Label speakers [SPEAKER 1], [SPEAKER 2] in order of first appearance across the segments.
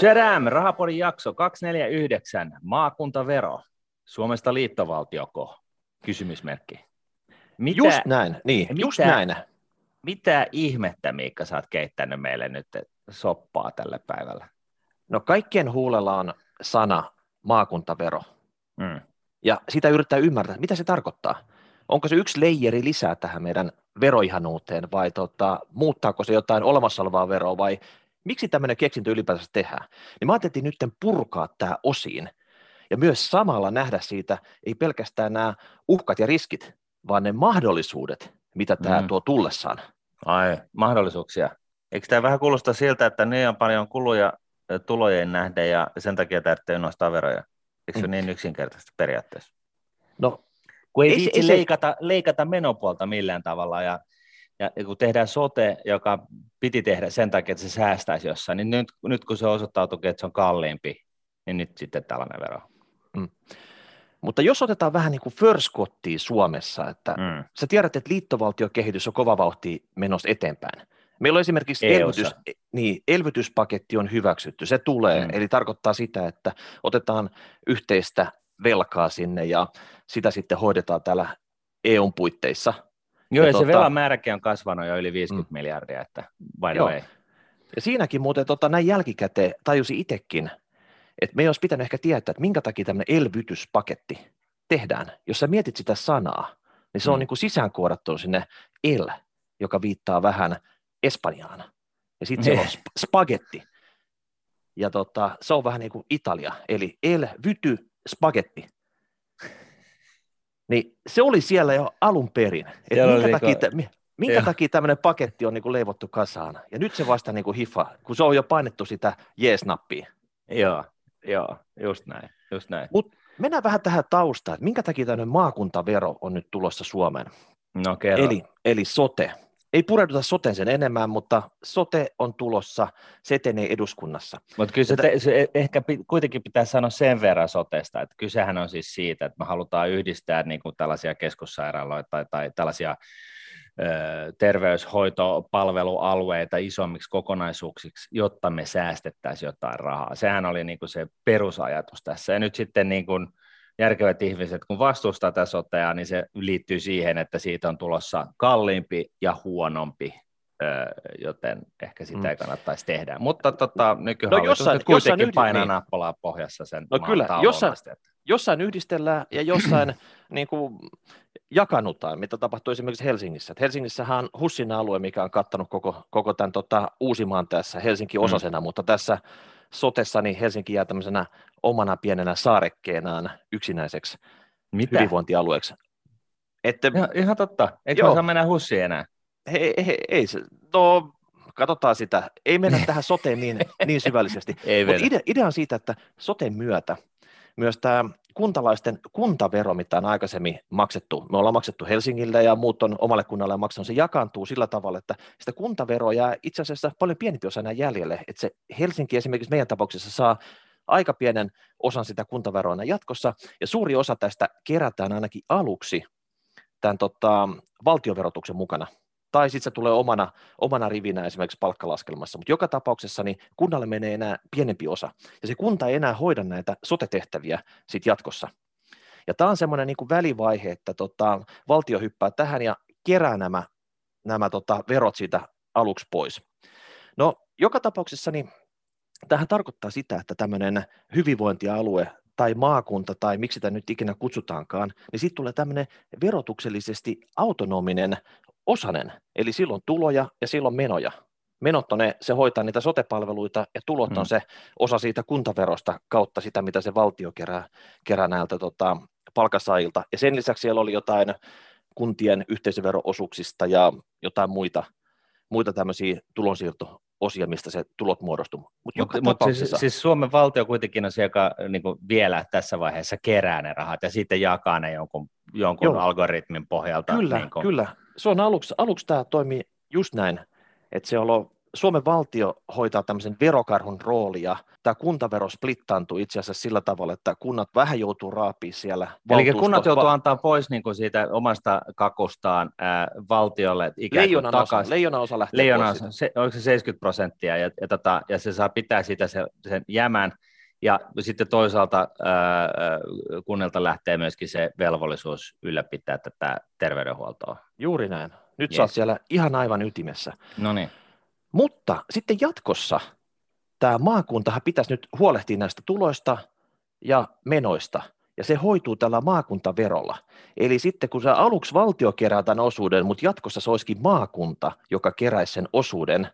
[SPEAKER 1] Tchadam, Rahapodin jakso 249, maakuntavero, Suomesta liittovaltioko? Kysymysmerkki.
[SPEAKER 2] Mitä, just näin, niin, mitä, just näin.
[SPEAKER 1] Mitä ihmettä, Miikka, sä oot keittänyt meille nyt soppaa tälle päivällä?
[SPEAKER 2] No kaikkien huulella on sana maakuntavero. Mm. Ja sitä yrittää ymmärtää, mitä se tarkoittaa. Onko se yksi leijeri lisää tähän meidän veroihanuuteen vai tota, muuttaako se jotain olemassa olevaa veroa vai miksi tämmöinen keksintö ylipäänsä tehdään? Niin mä ajattelin nyt purkaa tämä osiin ja myös samalla nähdä siitä ei pelkästään nämä uhkat ja riskit, vaan ne mahdollisuudet, mitä tämä mm. tuo tullessaan.
[SPEAKER 1] Ai, mahdollisuuksia. Eikö tämä vähän kuulosta siltä, että niin on paljon kuluja tulojen nähden ja sen takia täytyy nostaa veroja? Eikö se mm. niin yksinkertaisesti periaatteessa?
[SPEAKER 2] No,
[SPEAKER 1] kun ei, ei se, leikata, leikata menopuolta millään tavalla ja, ja kun tehdään sote, joka piti tehdä sen takia, että se säästäisi jossain, niin nyt, nyt kun se osoittautuu, että se on kalliimpi, niin nyt sitten tällainen vero. Mm.
[SPEAKER 2] Mutta jos otetaan vähän niin kuin Suomessa, että mm. sä tiedät, että liittovaltiokehitys on kova vauhti menossa eteenpäin. Meillä on esimerkiksi elvytys, niin, elvytyspaketti on hyväksytty, se tulee, mm. eli tarkoittaa sitä, että otetaan yhteistä velkaa sinne ja sitä sitten hoidetaan täällä EUn puitteissa.
[SPEAKER 1] Joo, ja, ja se tota, velan määräkin on kasvanut jo yli 50 mm. miljardia, että by the way.
[SPEAKER 2] Ja siinäkin muuten tota, näin jälkikäteen tajusi itsekin, että me ei olisi pitänyt ehkä tietää, että minkä takia tämmöinen elvytyspaketti tehdään. Jos sä mietit sitä sanaa, niin se on mm. niin kuin sisäänkuorattu sinne el, joka viittaa vähän Espanjaan. Ja sitten siellä on sp- spagetti. Ja tota, se on vähän niin kuin Italia, eli el, vyty, spagetti. Niin se oli siellä jo alun perin. Että minkä, niinku, takia, minkä takia tämmöinen paketti on niin kuin leivottu kasaan. Ja nyt se vasta niin kuin hiffa, kun se on jo painettu sitä jees-nappia.
[SPEAKER 1] Joo, Joo, just näin. Just näin.
[SPEAKER 2] Mut mennään vähän tähän taustaan, että minkä takia tämmöinen maakuntavero on nyt tulossa Suomeen.
[SPEAKER 1] No kerro.
[SPEAKER 2] Eli, eli sote. Ei pureuduta soteen sen enemmän, mutta sote on tulossa, se etenee eduskunnassa.
[SPEAKER 1] Mutta kyllä se, te, se ehkä kuitenkin pitää sanoa sen verran sotesta, että kysehän on siis siitä, että me halutaan yhdistää niin kuin tällaisia keskussairaaloita tai, tai tällaisia terveyshoitopalvelualueita isommiksi kokonaisuuksiksi, jotta me säästettäisiin jotain rahaa. Sehän oli niin kuin se perusajatus tässä. Ja nyt sitten niin kuin järkevät ihmiset, kun vastustaa tätä sotea, niin se liittyy siihen, että siitä on tulossa kalliimpi ja huonompi joten ehkä sitä mm. ei kannattaisi tehdä. Mutta tota, nykyhallitus no jossain, nyt kuitenkin jossain painaa niin. nappalaa pohjassa sen
[SPEAKER 2] No kyllä, jossain, jossain yhdistellään ja jossain niin kuin, jakanutaan, mitä tapahtuu esimerkiksi Helsingissä. Et Helsingissähän on Hussin alue, mikä on kattanut koko, koko tämän tota, Uusimaan tässä Helsinki osasena, mm. mutta tässä sotessa niin Helsinki jää tämmöisenä omana pienenä saarekkeenaan yksinäiseksi mitä? hyvinvointialueeksi.
[SPEAKER 1] Että, ihan, ihan totta, eikö joo. saa mennä Hussiin enää?
[SPEAKER 2] Ei, ei, ei, no katsotaan sitä. Ei mennä tähän soteen niin, niin syvällisesti. Mutta idea, idea on siitä, että soten myötä myös tämä kuntalaisten kuntavero, mitä on aikaisemmin maksettu, me ollaan maksettu Helsingille ja muut on omalle kunnalle maksanut, se jakaantuu sillä tavalla, että sitä kuntaveroa jää itse asiassa paljon pienempi osa enää jäljelle, että se Helsinki esimerkiksi meidän tapauksessa saa aika pienen osan sitä kuntaveroa jatkossa, ja suuri osa tästä kerätään ainakin aluksi tämän tota, valtioverotuksen mukana tai sitten se tulee omana, omana rivinä esimerkiksi palkkalaskelmassa, mutta joka tapauksessa niin kunnalle menee enää pienempi osa, ja se kunta ei enää hoida näitä sote-tehtäviä sit jatkossa. Ja tämä on semmoinen niin välivaihe, että tota, valtio hyppää tähän ja kerää nämä, nämä tota, verot siitä aluksi pois. No, joka tapauksessa niin tähän tarkoittaa sitä, että tämmöinen hyvinvointialue tai maakunta tai miksi sitä nyt ikinä kutsutaankaan, niin siitä tulee tämmöinen verotuksellisesti autonominen osanen, eli silloin tuloja ja silloin menoja. Menot on ne, se hoitaa niitä sotepalveluita ja tulot on mm. se osa siitä kuntaverosta kautta sitä, mitä se valtio kerää, kerää näiltä tota, palkasaajilta. Ja sen lisäksi siellä oli jotain kuntien yhteisöveroosuuksista ja jotain muita, muita tämmöisiä tulonsiirto osia, mistä se tulot muodostuu.
[SPEAKER 1] Mut Mutta mut siis, siis Suomen valtio kuitenkin on se, joka niin vielä tässä vaiheessa kerää ne rahat ja sitten jakaa ne jonkun, jonkun algoritmin pohjalta.
[SPEAKER 2] Kyllä,
[SPEAKER 1] niin kuin...
[SPEAKER 2] kyllä. Se on aluksi, aluksi tämä toimii just näin, että se on Suomen valtio hoitaa tämmöisen verokarhun roolia. Tämä kuntavero splittaantuu itse asiassa sillä tavalla, että kunnat vähän joutuu raapii siellä.
[SPEAKER 1] Eli kunnat joutuu antaa pois niin kuin siitä omasta kakustaan ää, valtiolle
[SPEAKER 2] ikään kuin leijona takaisin. Osa, osa lähtee leijona pois
[SPEAKER 1] osa, se, Onko se 70 prosenttia ja, ja, tota, ja se saa pitää sitä se, sen jämän. Ja sitten toisaalta ää, kunnilta lähtee myöskin se velvollisuus ylläpitää tätä terveydenhuoltoa.
[SPEAKER 2] Juuri näin. Nyt yes. sä oot siellä ihan aivan ytimessä.
[SPEAKER 1] No niin.
[SPEAKER 2] Mutta sitten jatkossa tämä maakuntahan pitäisi nyt huolehtia näistä tuloista ja menoista, ja se hoituu tällä maakuntaverolla. Eli sitten kun se aluksi valtio kerää tämän osuuden, mutta jatkossa se olisikin maakunta, joka keräisi sen osuuden,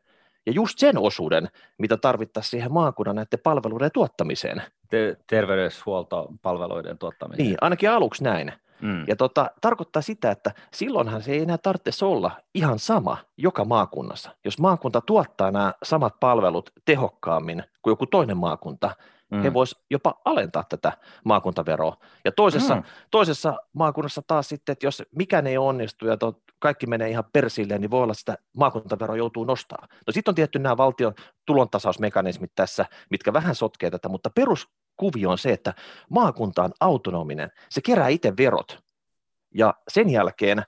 [SPEAKER 2] ja just sen osuuden, mitä tarvittaisiin siihen maakunnan näiden palveluiden tuottamiseen.
[SPEAKER 1] Te- terveyshuoltopalveluiden tuottamiseen.
[SPEAKER 2] Niin, ainakin aluksi näin. Mm. Ja tota, tarkoittaa sitä, että silloinhan se ei enää tarvitse olla ihan sama joka maakunnassa. Jos maakunta tuottaa nämä samat palvelut tehokkaammin kuin joku toinen maakunta, mm. he vois jopa alentaa tätä maakuntaveroa. Ja toisessa, mm. toisessa maakunnassa taas sitten, että jos mikään ei onnistu ja to, kaikki menee ihan persilleen, niin voi olla, että sitä maakuntaveroa joutuu nostaa. No sitten on tietty nämä valtion tulontasausmekanismit tässä, mitkä vähän sotkee tätä, mutta perus kuvio on se, että maakunta on autonominen, se kerää itse verot, ja sen jälkeen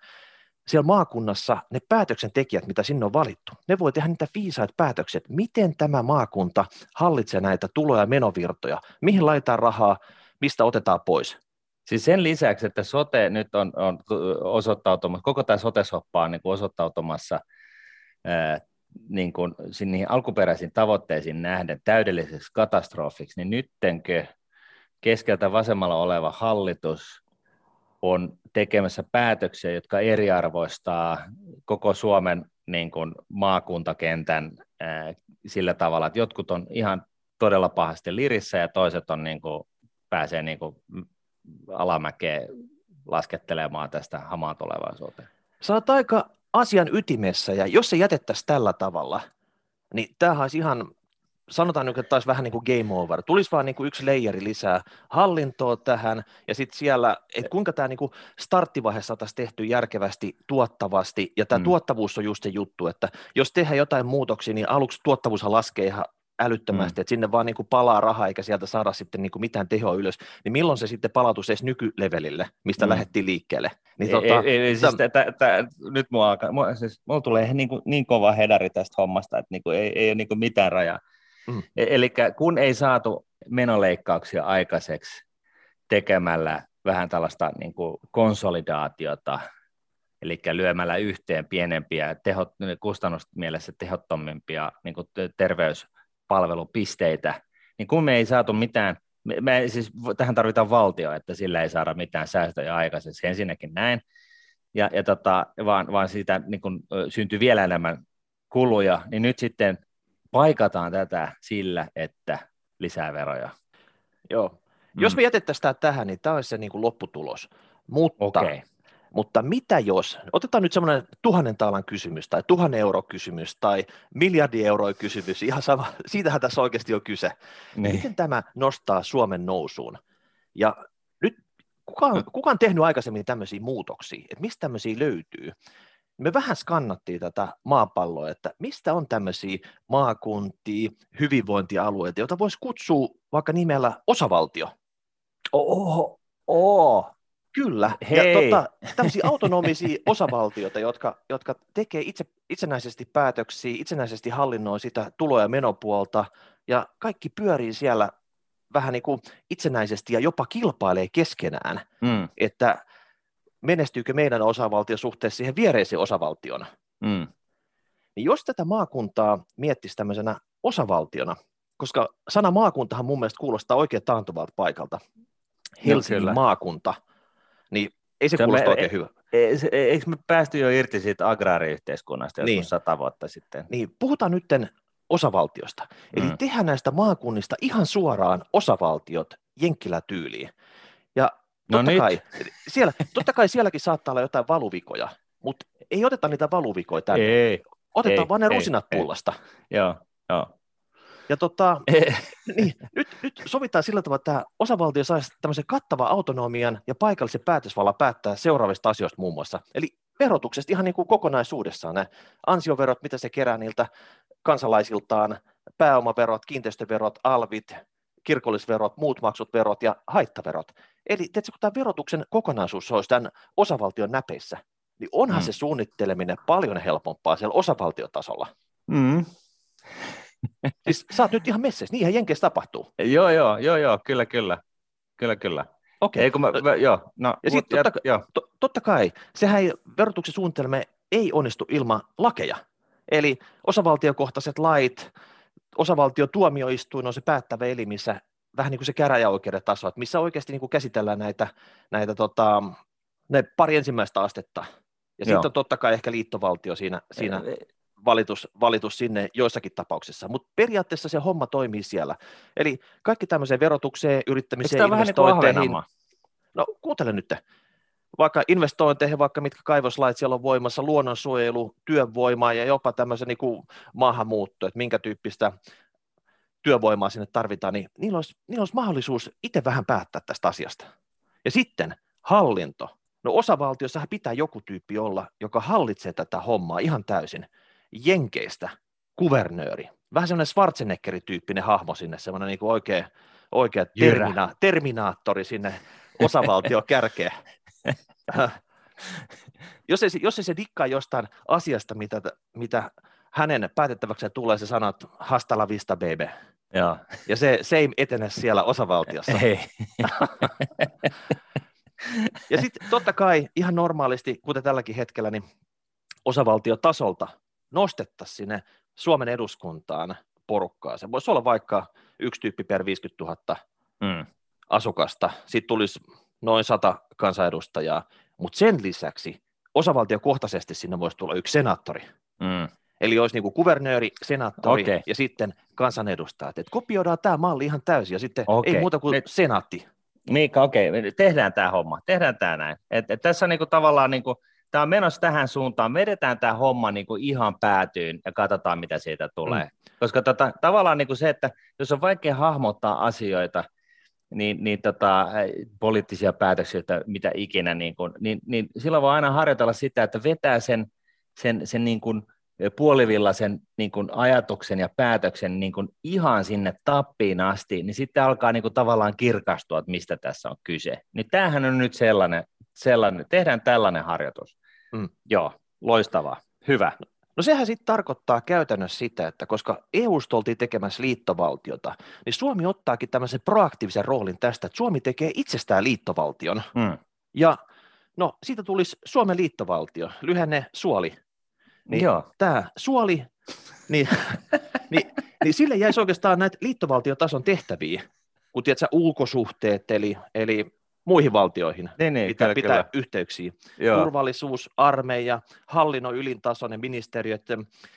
[SPEAKER 2] siellä maakunnassa ne päätöksentekijät, mitä sinne on valittu, ne voi tehdä niitä viisaat päätökset, miten tämä maakunta hallitsee näitä tulo- ja menovirtoja, mihin laitetaan rahaa, mistä otetaan pois.
[SPEAKER 1] Siis sen lisäksi, että sote nyt on, on osoittautumassa, koko tämä sote-soppa on niin kuin osoittautumassa ää, niin kuin, niihin alkuperäisiin tavoitteisiin nähden täydelliseksi katastrofiksi, niin nyttenkö keskeltä vasemmalla oleva hallitus on tekemässä päätöksiä, jotka eriarvoistaa koko Suomen niin kuin maakuntakentän ää, sillä tavalla, että jotkut on ihan todella pahasti lirissä ja toiset on niin kuin, pääsee niin kuin alamäkeen laskettelemaan tästä hamaan tulevaisuuteen.
[SPEAKER 2] Sä oot aika asian ytimessä, ja jos se jätettäisiin tällä tavalla, niin tämähän olisi ihan, sanotaan nyt, että taisi vähän niin kuin game over. Tulisi vaan niin kuin yksi leijeri lisää hallintoa tähän, ja sitten siellä, että kuinka tämä niin kuin starttivaiheessa saataisiin tehty järkevästi, tuottavasti, ja tämä mm. tuottavuus on just se juttu, että jos tehdään jotain muutoksia, niin aluksi tuottavuushan laskee ihan älyttömästi, mm. että sinne vaan niin kuin palaa rahaa eikä sieltä saada sitten niin kuin mitään tehoa ylös, niin milloin se sitten palautus edes nykylevelille, mistä mm. lähdettiin liikkeelle? Niin,
[SPEAKER 1] tota, ei, ei, siis t- t- t- nyt mua, alkaa, mua, siis, mulla tulee niin, kuin, niin kova hedari tästä hommasta, että niin kuin, ei, ei ole niin kuin mitään rajaa. Mm. E- Eli kun ei saatu menoleikkauksia aikaiseksi tekemällä vähän tällaista niin kuin konsolidaatiota, eli lyömällä yhteen pienempiä, tehot, kustannusmielessä tehottomimpia niin kuin terveys- palvelupisteitä, niin kun me ei saatu mitään, me, me, siis tähän tarvitaan valtio, että sillä ei saada mitään säästöjä aikaiseksi, ensinnäkin näin, ja, ja tota, vaan, vaan siitä niin kun, syntyy vielä enemmän kuluja, niin nyt sitten paikataan tätä sillä, että lisää veroja.
[SPEAKER 2] Joo. Mm. Jos me jätettäisiin tämä tähän, niin tämä olisi se niin kuin lopputulos. Mutta okay. Mutta mitä jos, otetaan nyt semmoinen tuhannen taalan kysymys tai tuhannen euro kysymys tai miljardi euroa kysymys, ihan sama, siitähän tässä oikeasti on kyse. Niin. Miten tämä nostaa Suomen nousuun? Ja nyt kuka on, kuka on tehnyt aikaisemmin tämmöisiä muutoksia, että mistä tämmöisiä löytyy? Me vähän skannattiin tätä maapalloa, että mistä on tämmöisiä maakuntia, hyvinvointialueita, joita voisi kutsua vaikka nimellä osavaltio.
[SPEAKER 1] Oh, oh.
[SPEAKER 2] Kyllä, Hei. ja tota, tämmöisiä autonomisia osavaltioita, jotka, jotka tekee itse, itsenäisesti päätöksiä, itsenäisesti hallinnoi sitä tulo- ja menopuolta, ja kaikki pyörii siellä vähän niin kuin itsenäisesti ja jopa kilpailee keskenään, mm. että menestyykö meidän osavaltio suhteessa siihen viereiseen osavaltiona. Mm. Niin jos tätä maakuntaa miettisi tämmöisenä osavaltiona, koska sana maakuntahan mun mielestä kuulostaa oikein taantuvalta paikalta, Helsingin no, maakunta – niin ei se, se kuulosta me, oikein e, hyvä.
[SPEAKER 1] E, eikö me päästy jo irti siitä agraariyhteiskunnasta niin. sata vuotta sitten?
[SPEAKER 2] Niin, puhutaan nyt osavaltiosta. Eli mm. tehdään näistä maakunnista ihan suoraan osavaltiot Jenkkilä-tyyliin. Ja no totta, no kai, siellä, totta kai sielläkin saattaa olla jotain valuvikoja, mutta ei oteta niitä valuvikoja tänne. Ei, Otetaan ei, vaan ne ei, rusinat ei, pullasta.
[SPEAKER 1] Joo, joo.
[SPEAKER 2] Ja tota, niin, nyt, nyt sovitaan sillä tavalla, että osavaltio saisi tämmöisen kattavan autonomian ja paikallisen päätösvallan päättää seuraavista asioista muun muassa. Eli verotuksesta ihan niin kuin kokonaisuudessaan. Ne ansioverot, mitä se kerää niiltä kansalaisiltaan, pääomaverot, kiinteistöverot, alvit, kirkollisverot, muut maksut, verot ja haittaverot. Eli tiedätkö, kun tämä verotuksen kokonaisuus olisi tämän osavaltion näpeissä, niin onhan mm. se suunnitteleminen paljon helpompaa siellä osavaltiotasolla. Mm. siis sä oot nyt ihan messissä, niinhän Jenkeissä tapahtuu.
[SPEAKER 1] Joo, joo, joo, joo, kyllä, kyllä. Kyllä, kyllä.
[SPEAKER 2] Okei. Ei, mä, mä, joo, no, ja sitten totta, joo. To, totta kai, sehän ei, verotuksen suunnitelma ei onnistu ilman lakeja. Eli osavaltiokohtaiset lait, osavaltiotuomioistuin on se päättävä eli, missä vähän niin kuin se käräjäoikeuden taso, että missä oikeasti niin kuin käsitellään näitä, näitä tota, ne pari ensimmäistä astetta. Ja sitten on totta kai ehkä liittovaltio siinä, siinä valitus, valitus sinne joissakin tapauksissa, mutta periaatteessa se homma toimii siellä. Eli kaikki tämmöiseen verotukseen, yrittämiseen,
[SPEAKER 1] Eikö investointeihin. Vähän niin
[SPEAKER 2] no kuuntele nyt, vaikka investointeihin, vaikka mitkä kaivoslait siellä on voimassa, luonnonsuojelu, työvoimaa ja jopa tämmöisen niin kuin maahanmuutto, että minkä tyyppistä työvoimaa sinne tarvitaan, niin niillä olisi, niillä olisi mahdollisuus itse vähän päättää tästä asiasta. Ja sitten hallinto. No osavaltiossahan pitää joku tyyppi olla, joka hallitsee tätä hommaa ihan täysin. Jenkeistä kuvernööri. Vähän semmoinen Schwarzenegger-tyyppinen hahmo sinne, semmoinen niin oikea, oikea termina, terminaattori sinne osavaltio kärkeä. jos, ei, jos ei se dikkaa jostain asiasta, mitä, mitä hänen päätettäväkseen tulee, se sanoo, että hasta la vista, baby.
[SPEAKER 1] Joo.
[SPEAKER 2] Ja se, se ei etene siellä osavaltiossa.
[SPEAKER 1] Ei.
[SPEAKER 2] ja sitten totta kai ihan normaalisti, kuten tälläkin hetkellä, niin osavaltiotasolta nostettaisiin sinne Suomen eduskuntaan porukkaa. Se voisi olla vaikka yksi tyyppi per 50 000 mm. asukasta. Sitten tulisi noin sata kansanedustajaa, mutta sen lisäksi osavaltiokohtaisesti sinne voisi tulla yksi senaattori. Mm. Eli olisi niin kuin kuvernööri, senaattori okay. ja sitten kansanedustajat. Et kopioidaan tämä malli ihan täysin ja sitten okay. ei muuta kuin Nyt, senaatti.
[SPEAKER 1] Miikka, okei, okay. tehdään tämä homma, tehdään tämä näin. Et, et tässä on niin kuin tavallaan, niin kuin, tämä on menossa tähän suuntaan, vedetään tämä homma niin kuin ihan päätyyn ja katsotaan, mitä siitä tulee. Mm. Koska tota, tavallaan niin kuin se, että jos on vaikea hahmottaa asioita, niin, niin tota, poliittisia päätöksiä, mitä ikinä, niin, kuin, niin, niin silloin voi aina harjoitella sitä, että vetää sen, sen, sen niin kuin puolivillaisen niin kuin ajatuksen ja päätöksen niin kuin ihan sinne tappiin asti, niin sitten alkaa niin kuin tavallaan kirkastua, että mistä tässä on kyse. Niin tämähän on nyt sellainen, sellainen tehdään tällainen harjoitus. Mm. Joo, loistavaa, hyvä.
[SPEAKER 2] No sehän sitten tarkoittaa käytännössä sitä, että koska eu oltiin tekemässä liittovaltiota, niin Suomi ottaakin tämmöisen proaktiivisen roolin tästä, että Suomi tekee itsestään liittovaltion. Mm. Ja no siitä tulisi Suomen liittovaltio, lyhenne Suoli. Niin Joo. Tämä Suoli, niin, niin, niin sille jäisi oikeastaan näitä liittovaltiotason tehtäviä, kun tiedätkö, ulkosuhteet, eli, eli muihin valtioihin
[SPEAKER 1] niin, niin,
[SPEAKER 2] pitää, kyllä, pitää kyllä. yhteyksiä. Joo. Turvallisuus, armeija, hallinnon ylintasoinen ministeriöt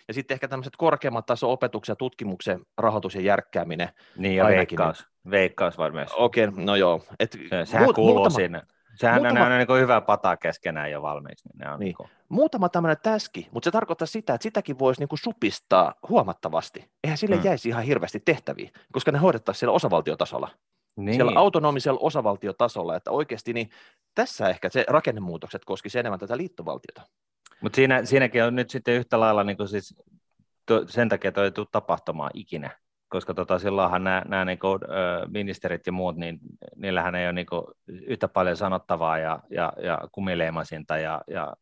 [SPEAKER 2] ja sitten ehkä tämmöiset korkeammat taso opetuksen ja tutkimuksen rahoitus ja järkkääminen.
[SPEAKER 1] Niin ja veikkaus, veikkaus varmasti.
[SPEAKER 2] Okei, okay, no joo.
[SPEAKER 1] Et se, sehän muut, kuuluu muutama, sinne. Sehän muutama, on, on niin hyvä pataa keskenään jo valmiiksi. Niin ne on niin. Niin
[SPEAKER 2] Muutama tämmöinen täski, mutta se tarkoittaa sitä, että sitäkin voisi niin supistaa huomattavasti. Eihän sille hmm. jäisi ihan hirveästi tehtäviä, koska ne hoidettaisiin siellä osavaltiotasolla niin. siellä autonomisella osavaltiotasolla, että oikeasti niin tässä ehkä se rakennemuutokset koskisi enemmän tätä liittovaltiota.
[SPEAKER 1] Mutta siinä, siinäkin on nyt sitten yhtä lailla niin siis, to, sen takia toi ei tule tapahtumaan ikinä, koska tota, silloinhan nämä, nämä niin kuin, ministerit ja muut, niin niillähän ei ole niin kuin, yhtä paljon sanottavaa ja, ja, ja kumileimasinta ja, ja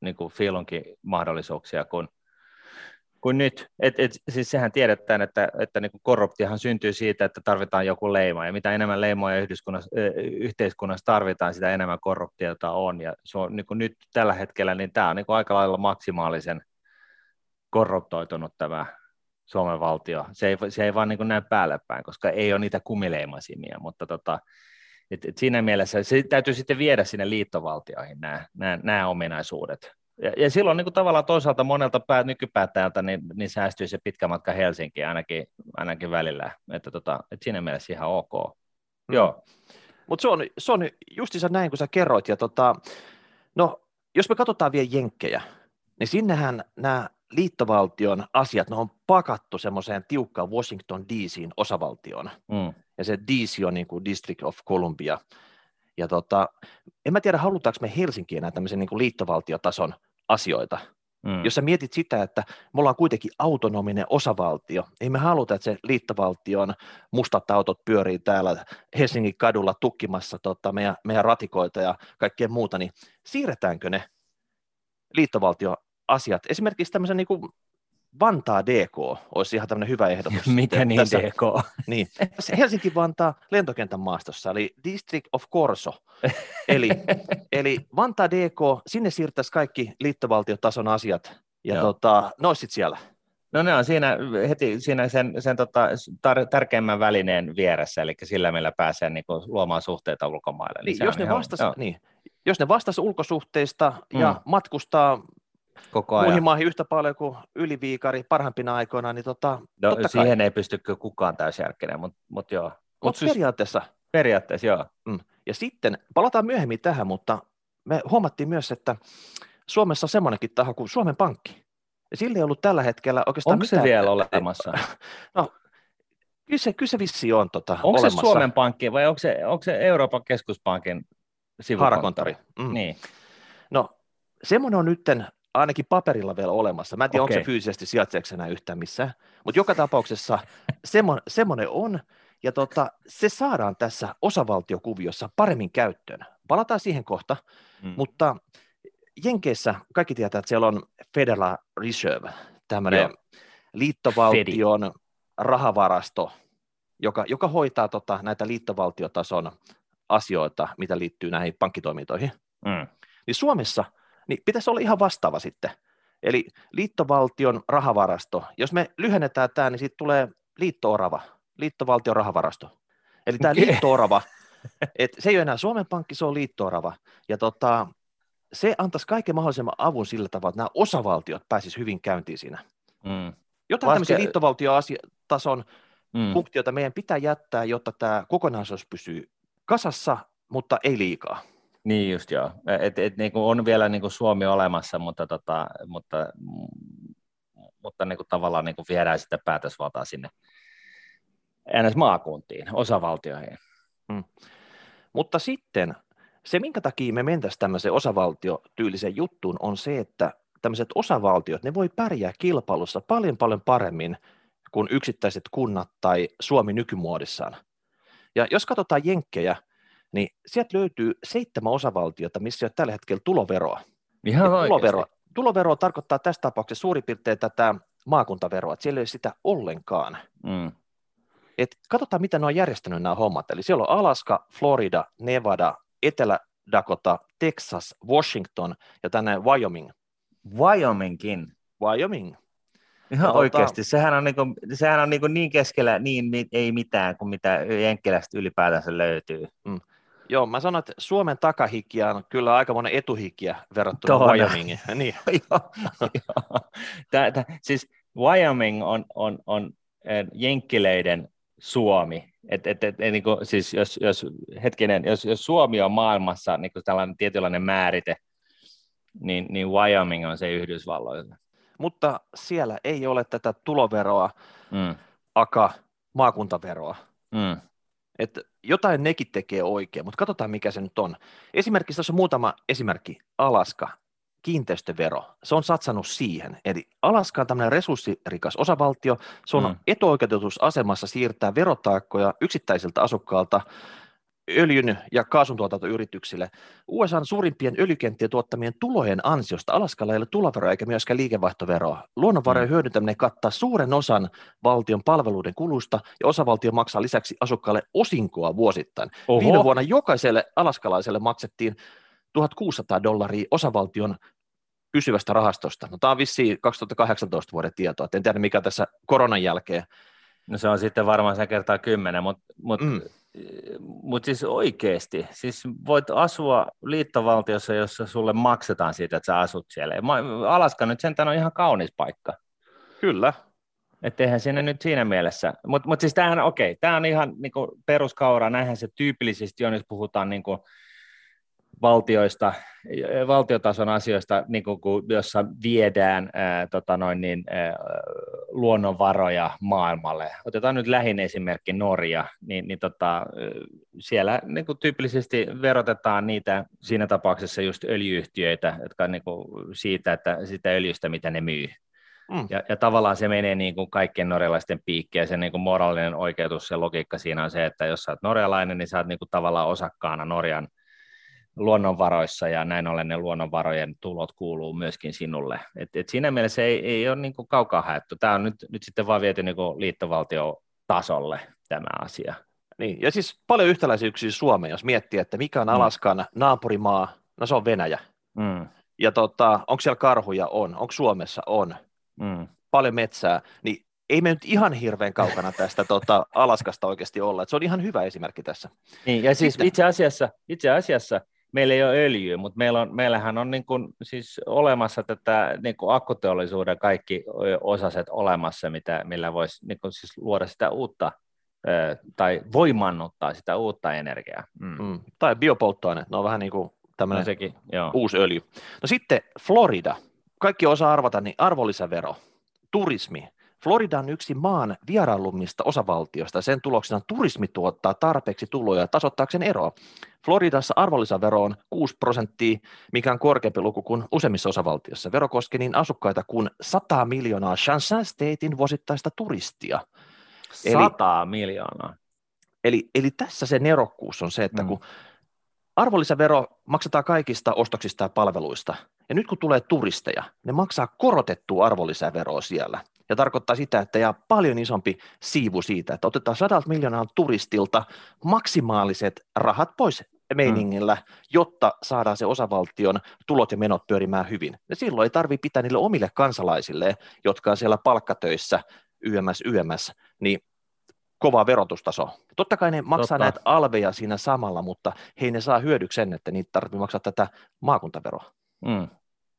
[SPEAKER 1] niin kuin fiilunkin mahdollisuuksia kuin kuin nyt. Et, et, siis sehän tiedetään, että, että niin kuin korruptiohan syntyy siitä, että tarvitaan joku leima, ja mitä enemmän leimoja yhteiskunnassa, yhteiskunnassa tarvitaan, sitä enemmän korruptiota on, ja se on niin kuin nyt tällä hetkellä, niin tämä on niin kuin aika lailla maksimaalisen korruptoitunut tämä Suomen valtio. Se ei, se ei vaan niin kuin näy päälle päin, koska ei ole niitä kumileimasimia, mutta tota, et, et siinä mielessä se täytyy sitten viedä sinne liittovaltioihin nämä, nämä, nämä ominaisuudet. Ja, ja silloin niin kuin tavallaan toisaalta monelta pää, nykypäättäjältä niin, niin säästyy se pitkä matka Helsinkiin ainakin, ainakin välillä. Että, tota, että siinä mielessä ihan ok. Mm. Joo.
[SPEAKER 2] Mutta se on, se on justiinsa näin, kun sä kerroit. Ja tota, no, jos me katsotaan vielä jenkkejä, niin sinnehän nämä liittovaltion asiat, ne on pakattu semmoiseen tiukkaan Washington DCin osavaltioon. Mm. Ja se DC on niin kuin District of Columbia. Ja tota, en mä tiedä, halutaanko me Helsinkiin enää tämmöisen niin kuin liittovaltiotason asioita, Mm. Jos sä mietit sitä, että me ollaan kuitenkin autonominen osavaltio, ei me haluta, että se liittovaltion mustat autot pyörii täällä Helsingin kadulla tukkimassa tota, meidän, meidän ratikoita ja kaikkea muuta, niin siirretäänkö ne liittovaltioasiat esimerkiksi tämmöisen niin kuin Vantaa DK olisi ihan tämmöinen hyvä ehdotus.
[SPEAKER 1] Mikä niin tässä, DK?
[SPEAKER 2] Niin, Helsinki-Vantaa lentokentän maastossa, eli District of Corso. eli, eli Vantaa DK, sinne siirtäisi kaikki liittovaltiotason asiat, ja tota, ne olisi siellä.
[SPEAKER 1] No ne on siinä heti siinä sen, sen tota, tar- tärkeimmän välineen vieressä, eli sillä meillä pääsee niinku luomaan suhteita ulkomaille.
[SPEAKER 2] Niin, jos, ne vastas, niin, jos ne vastas ulkosuhteista mm. ja matkustaa Koko ajan. muihin maihin yhtä paljon kuin yliviikari parhaimpina aikoina, niin tota,
[SPEAKER 1] no, totta siihen kai. ei pysty kukaan täysjärkinen, mutta mut joo. Mut
[SPEAKER 2] mut siis, periaatteessa.
[SPEAKER 1] Periaatteessa, joo.
[SPEAKER 2] Mm. Ja sitten, palataan myöhemmin tähän, mutta me huomattiin myös, että Suomessa on semmoinenkin taho kuin Suomen Pankki. Ja sillä ei ollut tällä hetkellä oikeastaan
[SPEAKER 1] Onko
[SPEAKER 2] mitään...
[SPEAKER 1] se vielä olemassa?
[SPEAKER 2] no, kyllä se, kyllä se vissi on tota,
[SPEAKER 1] Onko olemassa. se Suomen Pankki vai onko se, onko se Euroopan keskuspankin sivukonttori?
[SPEAKER 2] Mm. Niin. No, semmoinen on nytten ainakin paperilla vielä olemassa. Mä en tiedä, okay. onko se fyysisesti sijaitseeko enää yhtään missään, mutta joka tapauksessa semmoinen, semmoinen on, ja tota, se saadaan tässä osavaltiokuviossa paremmin käyttöön. Palataan siihen kohta, mm. mutta Jenkeissä kaikki tietää, että siellä on Federal Reserve, tämmöinen liittovaltion Fedi. rahavarasto, joka, joka hoitaa tota, näitä liittovaltiotason asioita, mitä liittyy näihin pankkitoimintoihin. Mm. Niin Suomessa – niin pitäisi olla ihan vastaava sitten. Eli liittovaltion rahavarasto. Jos me lyhennetään tämä, niin siitä tulee liittoorava, liittovaltion rahavarasto. Eli tämä okay. liittoorava, et se ei ole enää Suomen pankki, se on liittoorava. Ja tota, se antaisi kaiken mahdollisimman avun sillä tavalla, että nämä osavaltiot pääsisivät hyvin käyntiin siinä. Mm. Jotain Vaske... tämmöisiä liittovaltiotason mm. funktioita meidän pitää jättää, jotta tämä kokonaisuus pysyy kasassa, mutta ei liikaa.
[SPEAKER 1] Niin just joo, et, et, niin kuin on vielä niin kuin Suomi olemassa, mutta, tota, mutta, mutta niin kuin tavallaan niin kuin viedään sitä päätösvaltaa sinne ns. maakuntiin, osavaltioihin. Hmm.
[SPEAKER 2] Mutta sitten se, minkä takia me mentäisiin tämmöiseen osavaltiotyyliseen juttuun, on se, että tämmöiset osavaltiot, ne voi pärjää kilpailussa paljon paljon paremmin kuin yksittäiset kunnat tai Suomi nykymuodissaan. Ja jos katsotaan jenkkejä, niin sieltä löytyy seitsemän osavaltiota, missä ei ole tällä hetkellä tuloveroa.
[SPEAKER 1] Ihan
[SPEAKER 2] tulovero, tulovero tarkoittaa tässä tapauksessa suurin piirtein tätä maakuntaveroa, että siellä ei ole sitä ollenkaan. Mm. Et katsotaan, miten ne on järjestänyt nämä hommat. Eli siellä on Alaska, Florida, Nevada, Etelä-Dakota, Texas, Washington ja tänne Wyoming.
[SPEAKER 1] Wyomingkin?
[SPEAKER 2] Wyoming.
[SPEAKER 1] Ihan ja oikeasti, tota... sehän on, niinku, sehän on niinku niin keskellä niin ei mitään kuin mitä Jenkkilästä ylipäätänsä löytyy. Mm.
[SPEAKER 2] Joo, mä sanon, että Suomen takahikia on kyllä aika monen etuhikia verrattuna Tuohon. Wyomingiin. niin.
[SPEAKER 1] Tää, tää, siis Wyoming on, on, on jenkkileiden Suomi. Et, et, et, et, niin kuin, siis jos, jos, hetkinen, jos, jos Suomi on maailmassa niin kuin tällainen tietynlainen määrite, niin, niin Wyoming on se Yhdysvalloilla.
[SPEAKER 2] Mutta siellä ei ole tätä tuloveroa, mm. aka maakuntaveroa. Mm. Että jotain nekin tekee oikein, mutta katsotaan mikä se nyt on. Esimerkiksi tässä on muutama esimerkki. Alaska, kiinteistövero, se on satsannut siihen. Eli Alaska on tämmöinen resurssirikas osavaltio, se on mm. etuoikeutetusasemassa siirtää verotaakkoja yksittäisiltä asukkailta öljyn ja kaasuntuotantoyrityksille. USAn suurimpien öljykenttien tuottamien tulojen ansiosta Alaskalla ei ole tuloveroa eikä myöskään liikevaihtoveroa. Luonnonvarojen mm. hyödyntäminen kattaa suuren osan valtion palveluiden kulusta ja osavaltio maksaa lisäksi asukkaille osinkoa vuosittain. Oho. Viime vuonna jokaiselle alaskalaiselle maksettiin 1600 dollaria osavaltion pysyvästä rahastosta. No, tämä on vissiin 2018 vuoden tietoa, en tiedä mikä tässä koronan jälkeen.
[SPEAKER 1] No se on sitten varmaan sen kertaa kymmenen, mutta mut mm mutta siis oikeasti, siis voit asua liittovaltiossa, jossa sulle maksetaan siitä, että sä asut siellä. Alaska nyt sentään on ihan kaunis paikka.
[SPEAKER 2] Kyllä.
[SPEAKER 1] Että eihän sinne nyt siinä mielessä, mutta mut siis tämähän, okei, tämä on ihan niinku peruskaura, näinhän se tyypillisesti on, jos puhutaan niinku valtioista, valtiotason asioista, niin kuin, jossa viedään ää, tota noin, niin, ää, luonnonvaroja maailmalle. Otetaan nyt lähin esimerkki Norja, niin, niin tota, siellä niin kuin tyypillisesti verotetaan niitä siinä tapauksessa just öljyyhtiöitä, jotka niin kuin siitä, että sitä öljystä, mitä ne myy. Mm. Ja, ja tavallaan se menee niin kuin kaikkien norjalaisten piikkiä, se niin kuin moraalinen oikeutus, se logiikka siinä on se, että jos sä oot norjalainen, niin sä oot niin kuin tavallaan osakkaana Norjan luonnonvaroissa ja näin ollen ne luonnonvarojen tulot kuuluu myöskin sinulle. Et, et siinä mielessä ei, ei ole niin kaukaa haettu. Tämä on nyt, nyt sitten vaan viety niin liittovaltiotasolle tämä asia.
[SPEAKER 2] Niin, ja siis paljon yhtäläisyyksiä Suomeen, jos miettii, että mikä on mm. Alaskan mm. naapurimaa, no se on Venäjä. Mm. Ja tota, onko siellä karhuja? On. Onko Suomessa? On. Mm. Paljon metsää. Niin ei me nyt ihan hirveän kaukana tästä tota, Alaskasta oikeasti olla. Et se on ihan hyvä esimerkki tässä.
[SPEAKER 1] Niin, ja siis itse asiassa, itse asiassa meillä ei ole öljyä, mutta meillä on, meillähän on niin kuin, siis olemassa tätä niin kuin akkuteollisuuden kaikki osaset olemassa, mitä, millä voisi niin kuin, siis luoda sitä uutta tai voimannuttaa sitä uutta energiaa.
[SPEAKER 2] Mm. Mm. Tai biopolttoaine, ne on vähän niin kuin tämmöinen no sekin, joo. uusi öljy. No sitten Florida, kaikki osaa arvata, niin arvonlisävero, turismi, Florida on yksi maan vierailummista osavaltioista. Sen tuloksena turismi tuottaa tarpeeksi tuloja tasoittaakseen eroa. Floridassa arvonlisävero on 6 prosenttia, mikä on korkeampi luku kuin useimmissa osavaltioissa. Vero koskee niin asukkaita kuin 100 miljoonaa Shanshan Statein vuosittaista turistia.
[SPEAKER 1] 100 eli, miljoonaa.
[SPEAKER 2] Eli, eli tässä se nerokkuus on se, että mm. kun arvonlisävero maksetaan kaikista ostoksista ja palveluista, ja nyt kun tulee turisteja, ne maksaa korotettua arvonlisäveroa siellä ja tarkoittaa sitä, että jää paljon isompi siivu siitä, että otetaan sadalta miljoonaa turistilta maksimaaliset rahat pois meiningillä, mm. jotta saadaan se osavaltion tulot ja menot pyörimään hyvin. Ja silloin ei tarvitse pitää niille omille kansalaisille, jotka on siellä palkkatöissä YMS, YMS, niin kova verotustaso. Totta kai ne maksaa Totta. näitä alveja siinä samalla, mutta hei ne saa hyödyksi sen, että niitä tarvitsee maksaa tätä maakuntaveroa. Mm.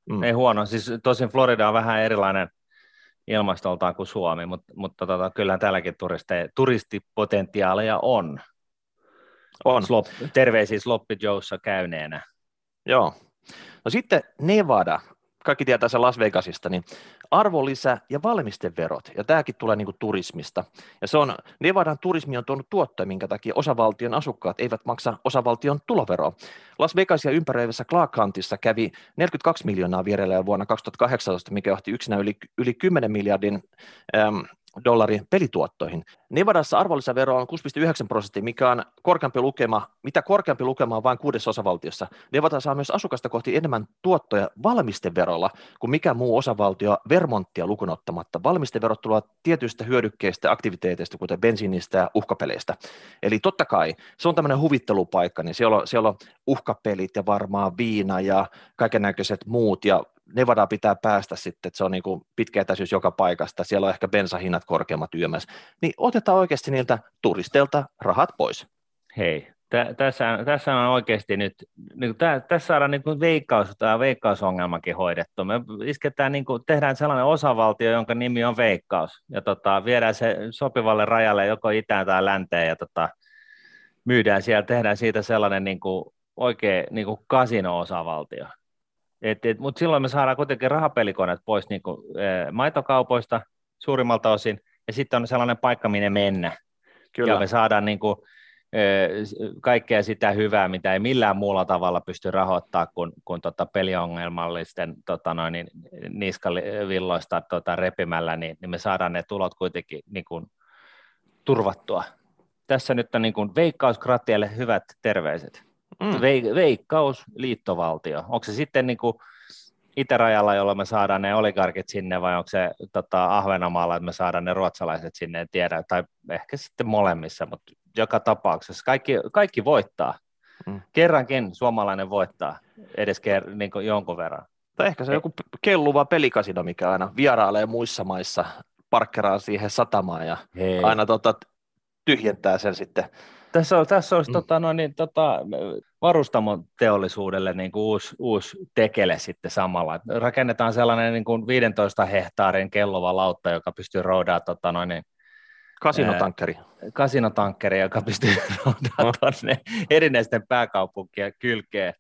[SPEAKER 1] Mm. Ei huono, siis tosin Florida on vähän erilainen – ilmastoltaan kuin Suomi, mutta, mutta tota, kyllähän täälläkin turistipotentiaaleja on. On. Slop, terveisiä Sloppy Joessa käyneenä.
[SPEAKER 2] Joo. No sitten Nevada, kaikki tietää se Las Vegasista, niin arvonlisä- ja valmisteverot, ja tämäkin tulee niin kuin turismista. Ja se on, Nevadan turismi on tuonut tuottoja, minkä takia osavaltion asukkaat eivät maksa osavaltion tuloveroa. Las Vegas ja ympäröivässä Clark Countyssa kävi 42 miljoonaa vierellä vuonna 2018, mikä johti yksinä yli, yli 10 miljardin äm, dollarin pelituottoihin. Nevadassa arvonlisävero on 6,9 prosenttia, mikä on korkeampi lukema, mitä korkeampi lukema on vain kuudessa osavaltiossa. Nevada saa myös asukasta kohti enemmän tuottoja valmisteverolla kuin mikä muu osavaltio Vermonttia lukunottamatta. Valmisteverot tulevat tietyistä hyödykkeistä aktiviteeteista, kuten bensiinistä ja uhkapeleistä. Eli totta kai se on tämmöinen huvittelupaikka, niin siellä on, siellä on uhkapelit ja varmaan viina ja kaiken näköiset muut ja Nevada pitää päästä sitten, että se on niin kuin pitkä etäisyys joka paikasta, siellä on ehkä bensahinnat korkeammat yömässä, niin otetaan oikeasti niiltä turisteilta rahat pois.
[SPEAKER 1] Hei, tä, tässä, tässä on oikeasti nyt, niin tä, tässä saadaan niin kuin veikkaus, tämä veikkausongelmakin hoidettu. Me isketään, niin kuin, tehdään sellainen osavaltio, jonka nimi on veikkaus, ja tota, viedään se sopivalle rajalle joko itään tai länteen, ja tota, myydään siellä, tehdään siitä sellainen niin kuin, oikein niin kuin kasino-osavaltio. Mutta silloin me saadaan kuitenkin rahapelikoneet pois niin kuin, e, maitokaupoista suurimmalta osin, ja sitten on sellainen paikka, minne mennä. Kyllä. Ja me saadaan niin kuin, e, kaikkea sitä hyvää, mitä ei millään muulla tavalla pysty rahoittamaan kuin, kuin tota peliongelmallisten tota noin, niin, niskavilloista tota, repimällä, niin, niin me saadaan ne tulot kuitenkin niin kuin, turvattua. Tässä nyt on niin kuin, veikkauskratialle hyvät terveiset. Mm. veikkaus, liittovaltio. Onko se sitten niin kuin itärajalla, jolloin me saadaan ne oligarkit sinne, vai onko se tota, Ahvenamaalla, että me saadaan ne ruotsalaiset sinne, en tiedä, tai ehkä sitten molemmissa, mutta joka tapauksessa kaikki, kaikki voittaa. Mm. Kerrankin suomalainen voittaa edes ker- niin kuin jonkun verran.
[SPEAKER 2] Tai ehkä se on joku kelluva pelikasino, mikä aina vierailee muissa maissa, parkkeraa siihen satamaan ja Hei. aina tota, tyhjentää sen sitten
[SPEAKER 1] tässä, on, tässä olisi mm. tota, no, niin, tota, varustamon teollisuudelle niin kuin uusi, uusi tekele sitten samalla. Rakennetaan sellainen niin kuin 15 hehtaarin kellova lautta, joka pystyy roudaamaan tota, no, niin,
[SPEAKER 2] Kasinotankkeri.
[SPEAKER 1] kasinotankkeri, joka pystyy roudaamaan tuonne erinäisten pääkaupunkien kylkeen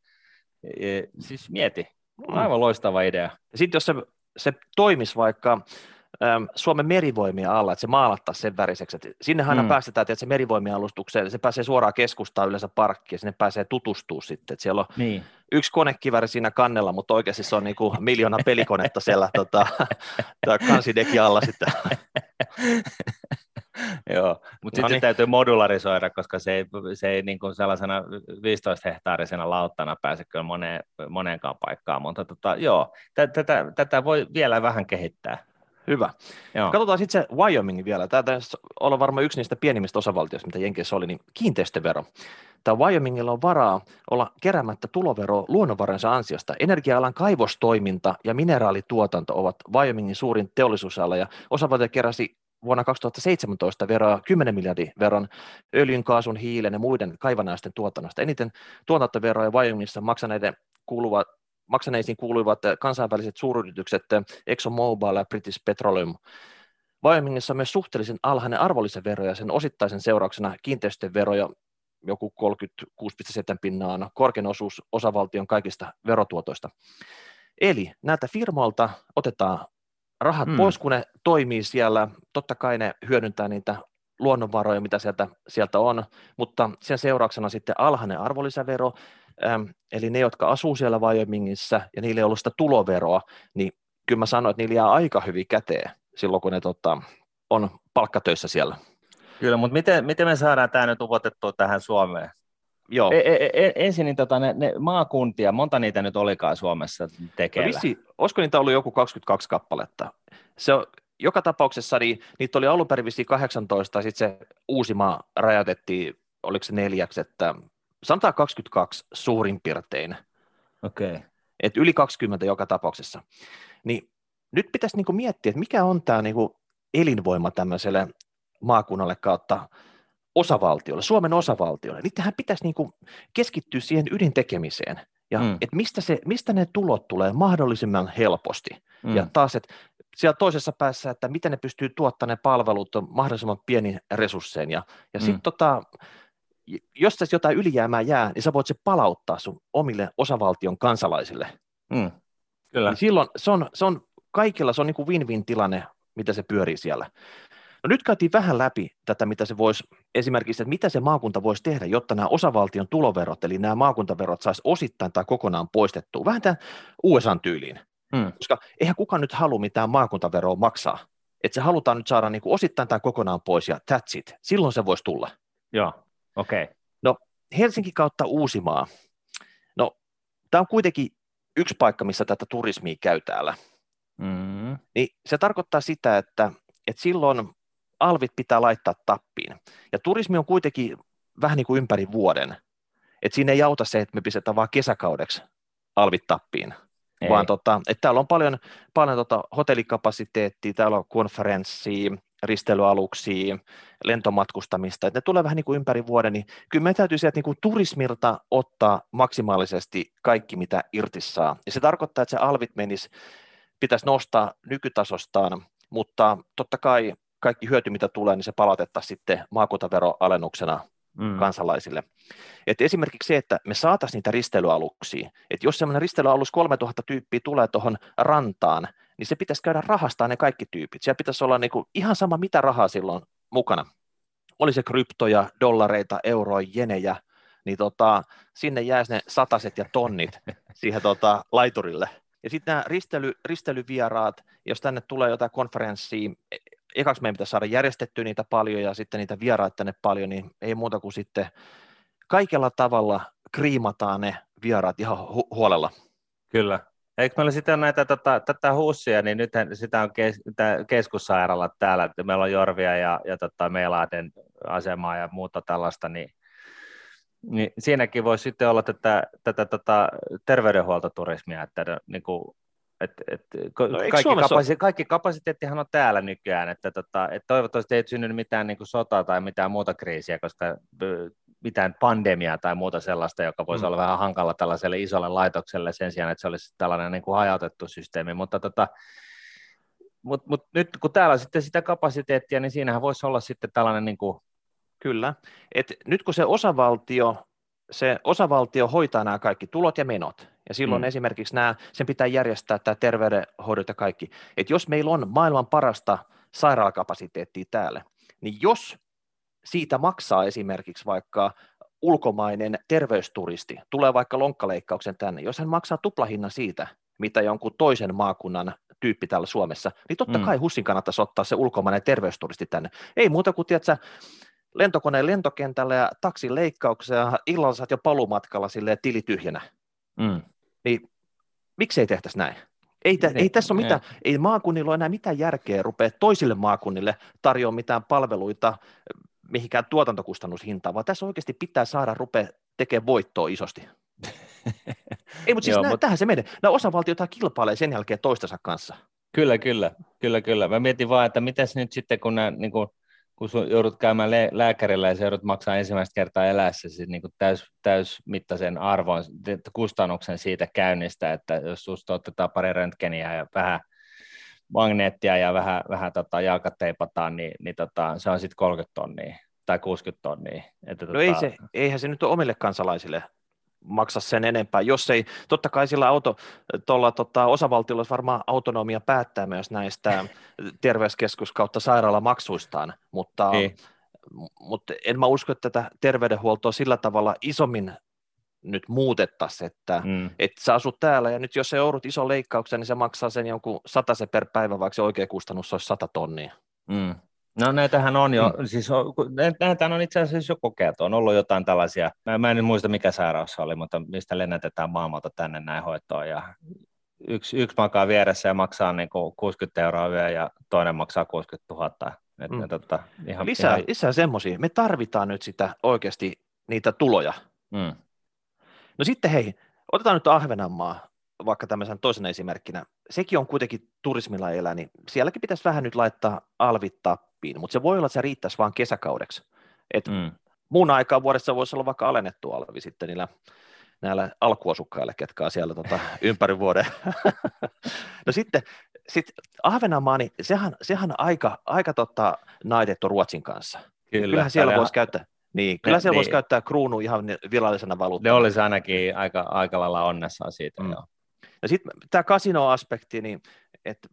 [SPEAKER 1] siis mieti, mm. aivan loistava idea.
[SPEAKER 2] Sitten jos se, se toimisi vaikka Suomen merivoimien alla, että se maalattaisiin sen väriseksi, että sinne aina mm. päästetään, että se merivoimien alustukseen, se pääsee suoraan keskustaan yleensä parkkiin, sinne pääsee tutustuu sitten, että siellä on niin. yksi konekiväri siinä kannella, mutta oikeasti se on niin kuin miljoona pelikonetta siellä tota, kansidekin alla sitten.
[SPEAKER 1] Joo, mutta no sitten niin. täytyy modularisoida, koska se ei, se ei niin kuin sellaisena 15 hehtaarisena lauttana pääse kyllä moneen, moneenkaan paikkaan, mutta tota, joo, tätä, tätä voi vielä vähän kehittää.
[SPEAKER 2] Hyvä. Joo. Katsotaan sitten se Wyoming vielä. Tämä taisi olla varmaan yksi niistä pienimmistä osavaltioista, mitä Jenkeissä oli, niin kiinteistövero. Tämä Wyomingilla on varaa olla keräämättä tulovero luonnonvaransa ansiosta. Energia-alan kaivostoiminta ja mineraalituotanto ovat Wyomingin suurin teollisuusala, ja osavaltio keräsi vuonna 2017 veroa 10 miljardin veron öljyn, kaasun, hiilen ja muiden kaivannaisten tuotannosta. Eniten tuotantoveroja Wyomingissa maksaneiden kuuluvat maksaneisiin kuuluivat kansainväliset suuryritykset ExxonMobil ja British Petroleum. Wyomingissa on myös suhteellisen alhainen arvonlisävero ja sen osittaisen seurauksena kiinteistöveroja joku 36,7 pinnaa on korkein osuus osavaltion kaikista verotuotoista. Eli näiltä firmoilta otetaan rahat hmm. pois, kun ne toimii siellä. Totta kai ne hyödyntää niitä luonnonvaroja, mitä sieltä, sieltä on, mutta sen seurauksena sitten alhainen arvonlisävero, eli ne, jotka asuu siellä Wyomingissa ja niille ei ollut sitä tuloveroa, niin kyllä mä sanoin, että niillä jää aika hyvin käteen silloin, kun ne tota, on palkkatöissä siellä.
[SPEAKER 1] Kyllä, mutta miten, miten me saadaan tämä nyt upotettua tähän Suomeen? Joo. E, e, e, ensin niin tota, ne, ne maakuntia, monta niitä nyt olikaan Suomessa tekeillä? No vissi,
[SPEAKER 2] olisiko niitä ollut joku 22 kappaletta? Se on, joka tapauksessa niin, niitä oli alun perin 18, sitten se Uusimaa rajoitettiin, oliko se neljäksi, että sanotaan 22 suurin piirtein.
[SPEAKER 1] Okei. Okay.
[SPEAKER 2] Et yli 20 joka tapauksessa. Niin nyt pitäisi niinku miettiä, että mikä on tämä niinku elinvoima tämmöiselle maakunnalle kautta osavaltiolle, Suomen osavaltiolle. Niin tähän pitäisi niinku keskittyä siihen ydintekemiseen. Ja mm. et mistä, se, mistä ne tulot tulee mahdollisimman helposti. Mm. Ja taas, että siellä toisessa päässä, että miten ne pystyy tuottamaan ne palvelut mahdollisimman pieni resurssein. Ja, ja mm. sitten tota, jos tässä jotain ylijäämää jää, niin sä voit se palauttaa sun omille osavaltion kansalaisille. Mm. Kyllä. Niin silloin se on, se on kaikilla, se on niin kuin win-win tilanne, mitä se pyörii siellä. No nyt käytiin vähän läpi tätä, mitä se voisi, esimerkiksi, että mitä se maakunta voisi tehdä, jotta nämä osavaltion tuloverot, eli nämä maakuntaverot saisi osittain tai kokonaan poistettua, vähän tämän USA-tyyliin. Hmm. Koska eihän kukaan nyt halua mitään maakuntaveroa maksaa. Että se halutaan nyt saada niin kuin osittain tai kokonaan pois ja that's it. Silloin se voisi tulla.
[SPEAKER 1] Joo, okei. Okay.
[SPEAKER 2] No Helsinki kautta Uusimaa. No tämä on kuitenkin yksi paikka, missä tätä turismia käy täällä. Mm. Niin se tarkoittaa sitä, että, että silloin alvit pitää laittaa tappiin. Ja turismi on kuitenkin vähän niin kuin ympäri vuoden. Että siinä ei auta se, että me pistetään vain kesäkaudeksi alvit tappiin. Ei. Vaan tota, että täällä on paljon, paljon tota hotellikapasiteettia, täällä on konferenssia, risteilyaluksia, lentomatkustamista, että ne tulee vähän niin kuin ympäri vuoden, niin kyllä me täytyy sieltä niin kuin turismilta ottaa maksimaalisesti kaikki, mitä irti saa. Ja se tarkoittaa, että se alvit menisi, pitäisi nostaa nykytasostaan, mutta totta kai kaikki hyöty, mitä tulee, niin se palautettaisiin sitten maakuntaveroalennuksena mm. kansalaisille. Et esimerkiksi se, että me saataisiin niitä risteilyaluksia, että jos semmoinen risteilyalus 3000 tyyppiä tulee tuohon rantaan, niin se pitäisi käydä rahastaa ne kaikki tyypit. Siellä pitäisi olla niinku ihan sama, mitä rahaa silloin mukana. Oli se kryptoja, dollareita, euroja, jenejä, niin tota, sinne jäisi ne sataset ja tonnit siihen tota, laiturille. Ja sitten nämä risteily, risteilyvieraat, jos tänne tulee jotain konferenssia, e, ekaksi meidän pitäisi saada järjestettyä niitä paljon ja sitten niitä vieraita tänne paljon, niin ei muuta kuin sitten kaikella tavalla kriimataan ne vieraat ihan hu- huolella.
[SPEAKER 1] Kyllä. Eikö meillä sitten näitä tota, tätä huussia, niin nyt sitä on kes, keskussairaala täällä, että meillä on Jorvia ja, ja tota, Meilahden asemaa ja muuta tällaista, niin, niin siinäkin voisi sitten olla tätä, tätä tota, terveydenhuoltoturismia, että niin kuin, et, et, no, kaikki, kapasite- kaikki kapasiteettihan on täällä nykyään, että, tota, et toivottavasti ei synny mitään niin kuin sotaa tai mitään muuta kriisiä, koska mitään pandemiaa tai muuta sellaista, joka voisi mm. olla vähän hankala tällaiselle isolle laitokselle sen sijaan, että se olisi tällainen niin kuin hajautettu systeemi, mutta tota, mut, mut nyt kun täällä on sitten sitä kapasiteettia, niin siinähän voisi olla sitten tällainen niin kuin...
[SPEAKER 2] Kyllä, Et nyt kun se osavaltio, se osavaltio hoitaa nämä kaikki tulot ja menot, Ja silloin mm. esimerkiksi nämä, sen pitää järjestää tämä terveydenhoidot ja kaikki. Että jos meillä on maailman parasta sairaalakapasiteettia täällä, niin jos siitä maksaa esimerkiksi vaikka ulkomainen terveysturisti, tulee vaikka lonkkaleikkauksen tänne, jos hän maksaa tuplahinnan siitä, mitä jonkun toisen maakunnan tyyppi täällä Suomessa, niin totta mm. kai Hussin kannattaisi ottaa se ulkomainen terveysturisti tänne. Ei muuta kuin, tiedätkö, lentokoneen lentokentälle ja taksin leikkaukseen ja illalla saat jo palumatkalla silleen tili tyhjänä. Mm. Niin miksei tehtäisi näin? Ei, tä, ei tässä ole mitään, ei maakunnilla ole enää mitään järkeä rupea toisille maakunnille tarjoamaan mitään palveluita mihinkään tuotantokustannushintaan, vaan tässä oikeasti pitää saada rupea tekemään voittoa isosti. ei, mutta siis Joo, nää, mutta... tähän se menee. Nämä osavaltiot kilpailee sen jälkeen toistensa kanssa.
[SPEAKER 1] Kyllä, kyllä, kyllä, kyllä. Mä mietin vaan, että mitäs nyt sitten, kun nämä niin kuin kun sun joudut käymään lääkärillä ja se joudut maksaa ensimmäistä kertaa elässä siis niin täys, täysmittaisen arvon, kustannuksen siitä käynnistä, että jos susta otetaan pari röntgeniä ja vähän magneettia ja vähän, vähän tota, jalkat teipataan, niin, niin tota, se on sitten 30 tonnia tai 60 tonnia.
[SPEAKER 2] Että, no tota... ei se, eihän se nyt ole omille kansalaisille maksa sen enempää, jos ei, totta kai sillä auto, tuolla tota, osavaltiolla olisi varmaan autonomia päättää myös näistä terveyskeskus kautta sairaalamaksuistaan, mutta, ei. mutta en mä usko, että tätä terveydenhuoltoa sillä tavalla isommin nyt muutettaisiin, että, mm. että sä asut täällä ja nyt jos se joudut ison leikkauksen, niin se maksaa sen jonkun se per päivä, vaikka se oikea kustannus olisi 100 tonnia.
[SPEAKER 1] Mm. No näitähän on jo, mm. siis on, näitähän on itse asiassa jo kokeiltu, on ollut jotain tällaisia, mä, mä en muista mikä sairaus se oli, mutta mistä lennätetään maailmalta tänne näin hoitoon ja yksi, yksi makaa vieressä ja maksaa niin kuin 60 euroa yö ja toinen maksaa 60 000. Et, mm.
[SPEAKER 2] tota, ihan, lisää, ihan... lisää semmoisia, me tarvitaan nyt sitä oikeasti niitä tuloja. Mm. No sitten hei, otetaan nyt Ahvenanmaa vaikka tämmöisen toisen esimerkkinä. Sekin on kuitenkin turismilla elää, niin sielläkin pitäisi vähän nyt laittaa alvit tappiin, mutta se voi olla, että se riittäisi vain kesäkaudeksi. Et mm. Muun aikaa vuodessa voisi olla vaikka alennettu alvi sitten niillä näillä alkuasukkaille, ketkä on siellä tota, ympäri vuoden. no sitten sit Ahvenanmaa, niin sehän, sehän on aika, aika tota, naitettu Ruotsin kanssa. Kyllä, Kyllähän siellä voisi käyttää, niin, kyllä siellä niin. voisi käyttää kruunu ihan virallisena valuuttana.
[SPEAKER 1] Ne olisi ainakin aika, aika lailla onnessaan siitä, mm. joo.
[SPEAKER 2] Ja sitten tämä kasino-aspekti, niin että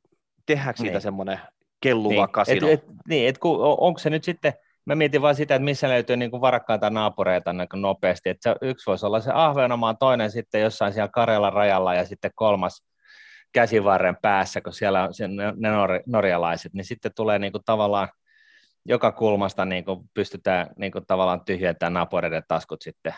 [SPEAKER 2] tehdäänkö siitä niin. semmoinen kelluva niin. kasino?
[SPEAKER 1] Et, et, niin, et kun, onko se nyt sitten, mä mietin vaan sitä, että missä löytyy niin kuin varakkaita naapureita niin kuin nopeasti, että se, yksi voisi olla se Ahvenanmaan, toinen sitten jossain siellä Karjalan rajalla ja sitten kolmas käsivarren päässä, kun siellä on ne norjalaiset, niin sitten tulee niin kuin tavallaan joka kulmasta niin kuin pystytään niin kuin tavallaan tyhjentämään naapureiden taskut sitten.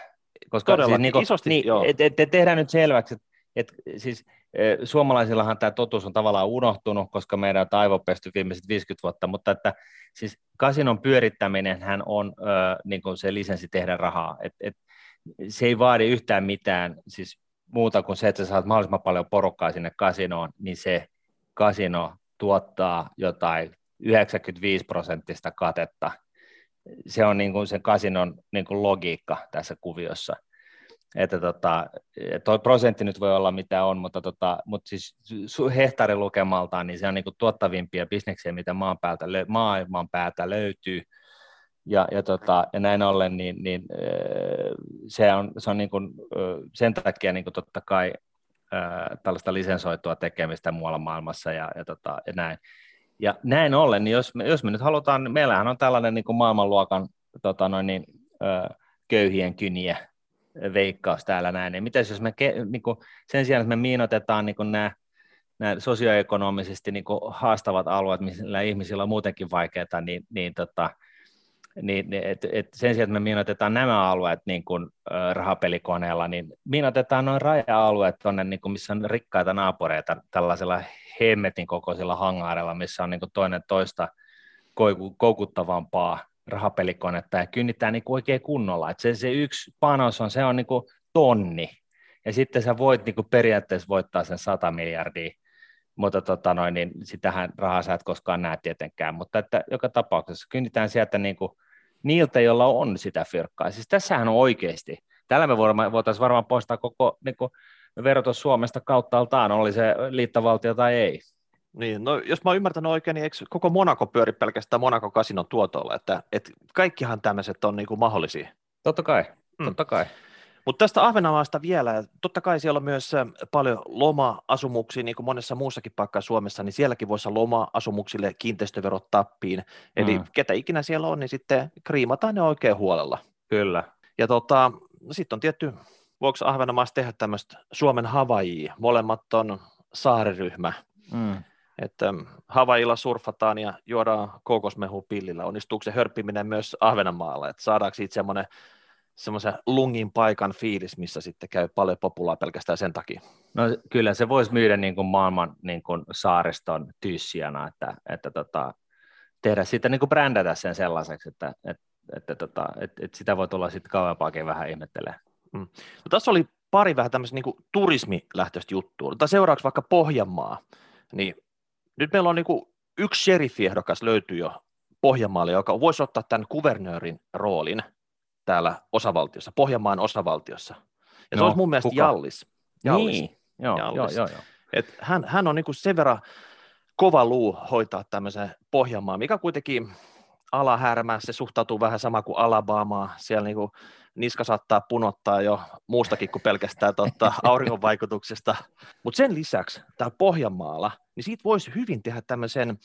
[SPEAKER 2] Koska Todella, siis, niin kuin, isosti,
[SPEAKER 1] niin, et, et, et tehdään nyt selväksi, että et, siis e, suomalaisillahan tämä totuus on tavallaan unohtunut, koska meidän on aivopesty viimeiset 50 vuotta, mutta että siis kasinon pyörittäminen hän on ö, niin kuin se lisenssi tehdä rahaa. Et, et, se ei vaadi yhtään mitään, siis muuta kuin se, että sä saat mahdollisimman paljon porukkaa sinne kasinoon, niin se kasino tuottaa jotain 95 prosenttista katetta. Se on niin kuin sen kasinon niin kuin logiikka tässä kuviossa että tota, toi prosentti nyt voi olla mitä on, mutta, tota, mutta siis hehtaarilukemaltaan niin se on niin kuin tuottavimpia bisneksiä, mitä maan päältä, maailman päältä löytyy, ja, ja, tota, ja näin ollen niin, niin se on, se on niin kuin, sen takia niin kuin totta kai tällaista lisensoitua tekemistä muualla maailmassa ja, ja, tota, ja näin. Ja näin ollen, niin jos me, jos me nyt halutaan, niin meillähän on tällainen niin kuin maailmanluokan tota noin, niin, köyhien kyniä, veikkaus täällä näin, niin mitäs jos me niin kuin, sen sijaan, että me miinotetaan niin nämä, nämä sosioekonomisesti niin haastavat alueet, missä ihmisillä on muutenkin vaikeaa, niin, niin, tota, niin, niin et, et sen sijaan, että me miinotetaan nämä alueet niin kuin, äh, rahapelikoneella, niin miinotetaan noin raja-alueet tuonne, niin kuin, missä on rikkaita naapureita tällaisella hemmetin kokoisilla hangaarilla, missä on niin kuin toinen toista koukuttavampaa rahapelikonetta ja kynnittää niin kuin oikein kunnolla. että se, se yksi panos on, se on niin kuin tonni, ja sitten sä voit niin kuin periaatteessa voittaa sen 100 miljardia, mutta tota noin, niin sitähän rahaa sä et koskaan näe tietenkään, mutta että joka tapauksessa kynnitään sieltä niin kuin niiltä, joilla on sitä fyrkkaa. Siis tässähän on oikeasti. Tällä me voitaisiin varmaan poistaa koko niin kuin verotus Suomesta kauttaaltaan, oli se liittovaltio tai ei.
[SPEAKER 2] Niin, no jos mä oon ymmärtänyt oikein, niin eikö koko Monaco pyöri pelkästään Monaco Casinon tuotolla, että, että kaikkihan tämmöiset on niin kuin mahdollisia?
[SPEAKER 1] Totta kai, mm. totta kai.
[SPEAKER 2] Mutta tästä Ahvenanmaasta vielä, totta kai siellä on myös paljon loma-asumuksia, niin kuin monessa muussakin paikkaa Suomessa, niin sielläkin voisi olla loma-asumuksille kiinteistöverot tappiin. Eli mm. ketä ikinä siellä on, niin sitten kriimataan ne oikein huolella.
[SPEAKER 1] Kyllä.
[SPEAKER 2] Ja tota, no sitten on tietty, voiko Ahvenanmaassa tehdä tämmöistä Suomen Havaijia? Molemmat on saariryhmä. Mm. Että Havailla surfataan ja juodaan kokosmehu pillillä. Onnistuuko se hörppiminen myös Ahvenanmaalla? Että saadaanko siitä semmoinen semmoisen lungin paikan fiilis, missä sitten käy paljon populaa pelkästään sen takia.
[SPEAKER 1] No kyllä se voisi myydä niin kuin maailman niin kuin saariston tyssijana, että, että tota, tehdä siitä niin kuin brändätä sen sellaiseksi, että, että, että, tota, että, että sitä voi tulla sitten kauempaakin vähän ihmettelee. Mm.
[SPEAKER 2] No, tässä oli pari vähän tämmöistä niin turismilähtöistä juttua. Tai seuraavaksi vaikka Pohjanmaa, niin nyt meillä on niin kuin yksi sheriffiehdokas löytyy jo Pohjanmaalle, joka voisi ottaa tämän kuvernöörin roolin – täällä osavaltiossa, Pohjanmaan osavaltiossa. Ja no, se olisi mun mielestä kuka? Jallis.
[SPEAKER 1] Jallis. Niin, joo, Jallis. joo, joo, joo.
[SPEAKER 2] Et hän, hän on niin sen verran kova luu hoitaa tämmöisen Pohjanmaan, mikä kuitenkin alahärmää, se suhtautuu vähän sama kuin Alabamaa, siellä niin kuin niska saattaa punottaa jo muustakin kuin pelkästään totta, auringon vaikutuksesta. Mutta sen lisäksi täällä Pohjanmaalla, niin siitä voisi hyvin tehdä tämmöisen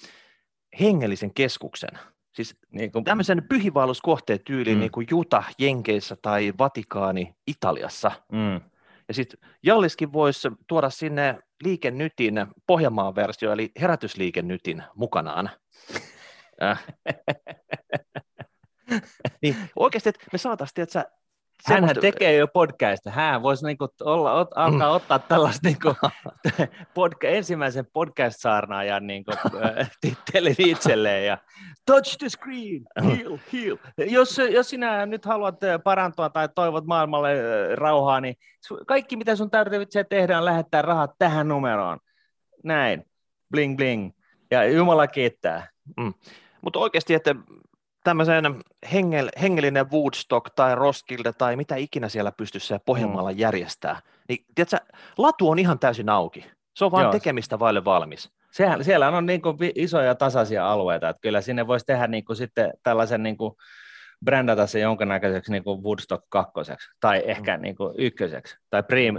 [SPEAKER 2] hengellisen keskuksen. Siis niin kuin... tämmöisen pyhivaelluskohteen tyyliin mm. niin kuin Juta Jenkeissä tai Vatikaani Italiassa. Mm. Ja sitten Jalliskin voisi tuoda sinne liikennytin Pohjanmaan versio, eli herätysliikennytin mukanaan. äh. niin oikeasti, että me saataisiin, että
[SPEAKER 1] Hänhän tekee jo podcasta. Hän voisi niinku olla, ot, alkaa ottaa tällaista niinku podca- ensimmäisen podcast-saarnaajan niinku, tittelin itselleen ja touch the screen, heal, heal. Jos, jos sinä nyt haluat parantua tai toivot maailmalle rauhaa, niin kaikki mitä sun tarvitsee tehdä on lähettää rahat tähän numeroon. Näin, bling bling. Ja Jumala kiittää. Mm.
[SPEAKER 2] Mutta oikeasti, että tämmöisen hengel, hengellinen Woodstock tai Roskilde tai mitä ikinä siellä pystyssä ja Pohjanmaalla mm. järjestää, niin tiedätkö, latu on ihan täysin auki. Se on vain Joo. tekemistä vaille valmis.
[SPEAKER 1] Sehän, siellä on niin kuin isoja tasaisia alueita, että kyllä sinne voisi tehdä niin kuin sitten tällaisen niin kuin brändätä se jonkinnäköiseksi niin kuin Woodstock kakkoseksi, tai ehkä mm. niin kuin ykköseksi, tai Prim,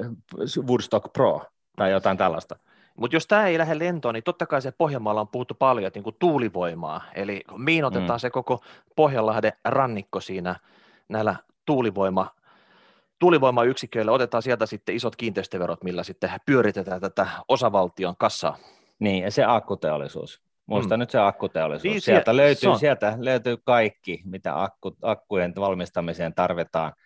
[SPEAKER 1] Woodstock Pro, tai jotain tällaista.
[SPEAKER 2] Mutta jos tämä ei lähde lentoon, niin totta kai se Pohjanmaalla on puhuttu paljon, että niin tuulivoimaa, eli miinotetaan mm. se koko Pohjanlahden rannikko siinä näillä tuulivoima, tuulivoimayksiköillä, otetaan sieltä sitten isot kiinteistöverot, millä sitten pyöritetään tätä osavaltion kassaa.
[SPEAKER 1] Niin, ja se akkuteollisuus. Muista mm. nyt se akkuteollisuus. Niin, sieltä, löytyy, sieltä löytyy kaikki, mitä akku, akkujen valmistamiseen tarvitaan –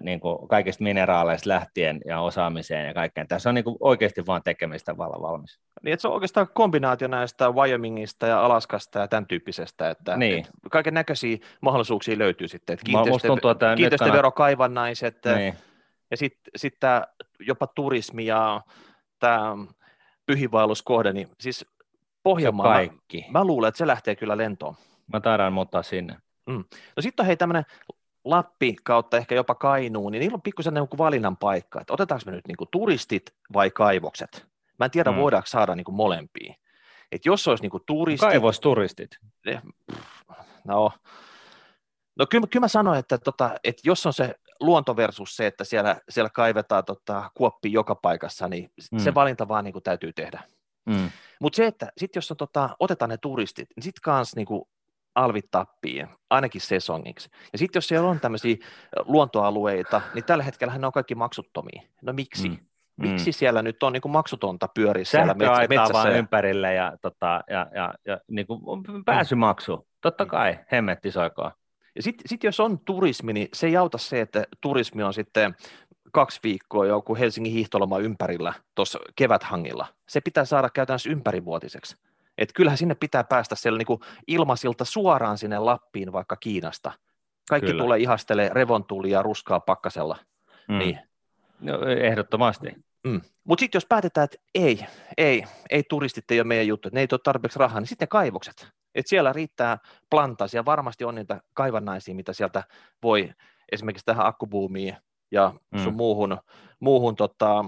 [SPEAKER 1] niin kuin kaikista mineraaleista lähtien ja osaamiseen ja kaikkeen. Tässä on niin kuin oikeasti vain tekemistä vallan valmis.
[SPEAKER 2] Niin, että se on oikeastaan kombinaatio näistä Wyomingista ja Alaskasta ja tämän tyyppisestä, että, niin. että kaiken näköisiä mahdollisuuksia löytyy sitten, että kiinteistö, tuntuu, että kiinteistöverokaivannaiset niin. ja sitten sit jopa turismi ja tämä pyhiinvaelluskohde, niin siis Pohjanmaa, kaikki. Mä, mä luulen, että se lähtee kyllä lentoon.
[SPEAKER 1] Mä taidaan muuttaa sinne.
[SPEAKER 2] Mm. No sitten on hei tämmöinen Lappi kautta ehkä jopa Kainuun, niin niillä on pikkusen niin valinnan paikka, että otetaanko me nyt niin kuin turistit vai kaivokset. Mä en tiedä, mm. voidaanko saada niin kuin molempia. Et jos olisi niin kuin turistit...
[SPEAKER 1] Kaivosturistit.
[SPEAKER 2] Eh, no, no kyllä, kyllä mä sanoin, että, tota, että jos on se luonto versus se, että siellä, siellä kaivetaan tota, kuoppi joka paikassa, niin mm. se valinta vaan niin kuin täytyy tehdä. Mm. Mutta se, että sitten jos on, tota, otetaan ne turistit, niin sitten kanssa niin alvit tappii, ainakin sesongiksi. Ja sitten jos siellä on tämmöisiä luontoalueita, niin tällä hetkellä ne on kaikki maksuttomia. No miksi? Mm. Miksi mm. siellä nyt on niin kuin maksutonta pyöriä siellä metsä, metsässä?
[SPEAKER 1] vaan ympärille ja, tota, ja, ja, ja niin kuin pääsymaksu. Totta mm. kai, hemmetti soikaa.
[SPEAKER 2] Ja sitten sit jos on turismi, niin se ei auta se, että turismi on sitten kaksi viikkoa joku Helsingin hiihtoloma ympärillä tuossa keväthangilla. Se pitää saada käytännössä ympärivuotiseksi. Et kyllähän sinne pitää päästä siellä niin ilmasilta suoraan sinne Lappiin vaikka Kiinasta. Kaikki Kyllä. tulee ihastelee revontulia ruskaa pakkasella. Mm. Niin.
[SPEAKER 1] No, ehdottomasti.
[SPEAKER 2] Mm. Mutta sitten jos päätetään, että ei, ei, ei turistit ei ole meidän juttu, että ne ei ole tarpeeksi rahaa, niin sitten kaivokset. Et siellä riittää plantasia, varmasti on niitä kaivannaisia, mitä sieltä voi esimerkiksi tähän akkubuumiin ja mm. sun muuhun, muuhun tota,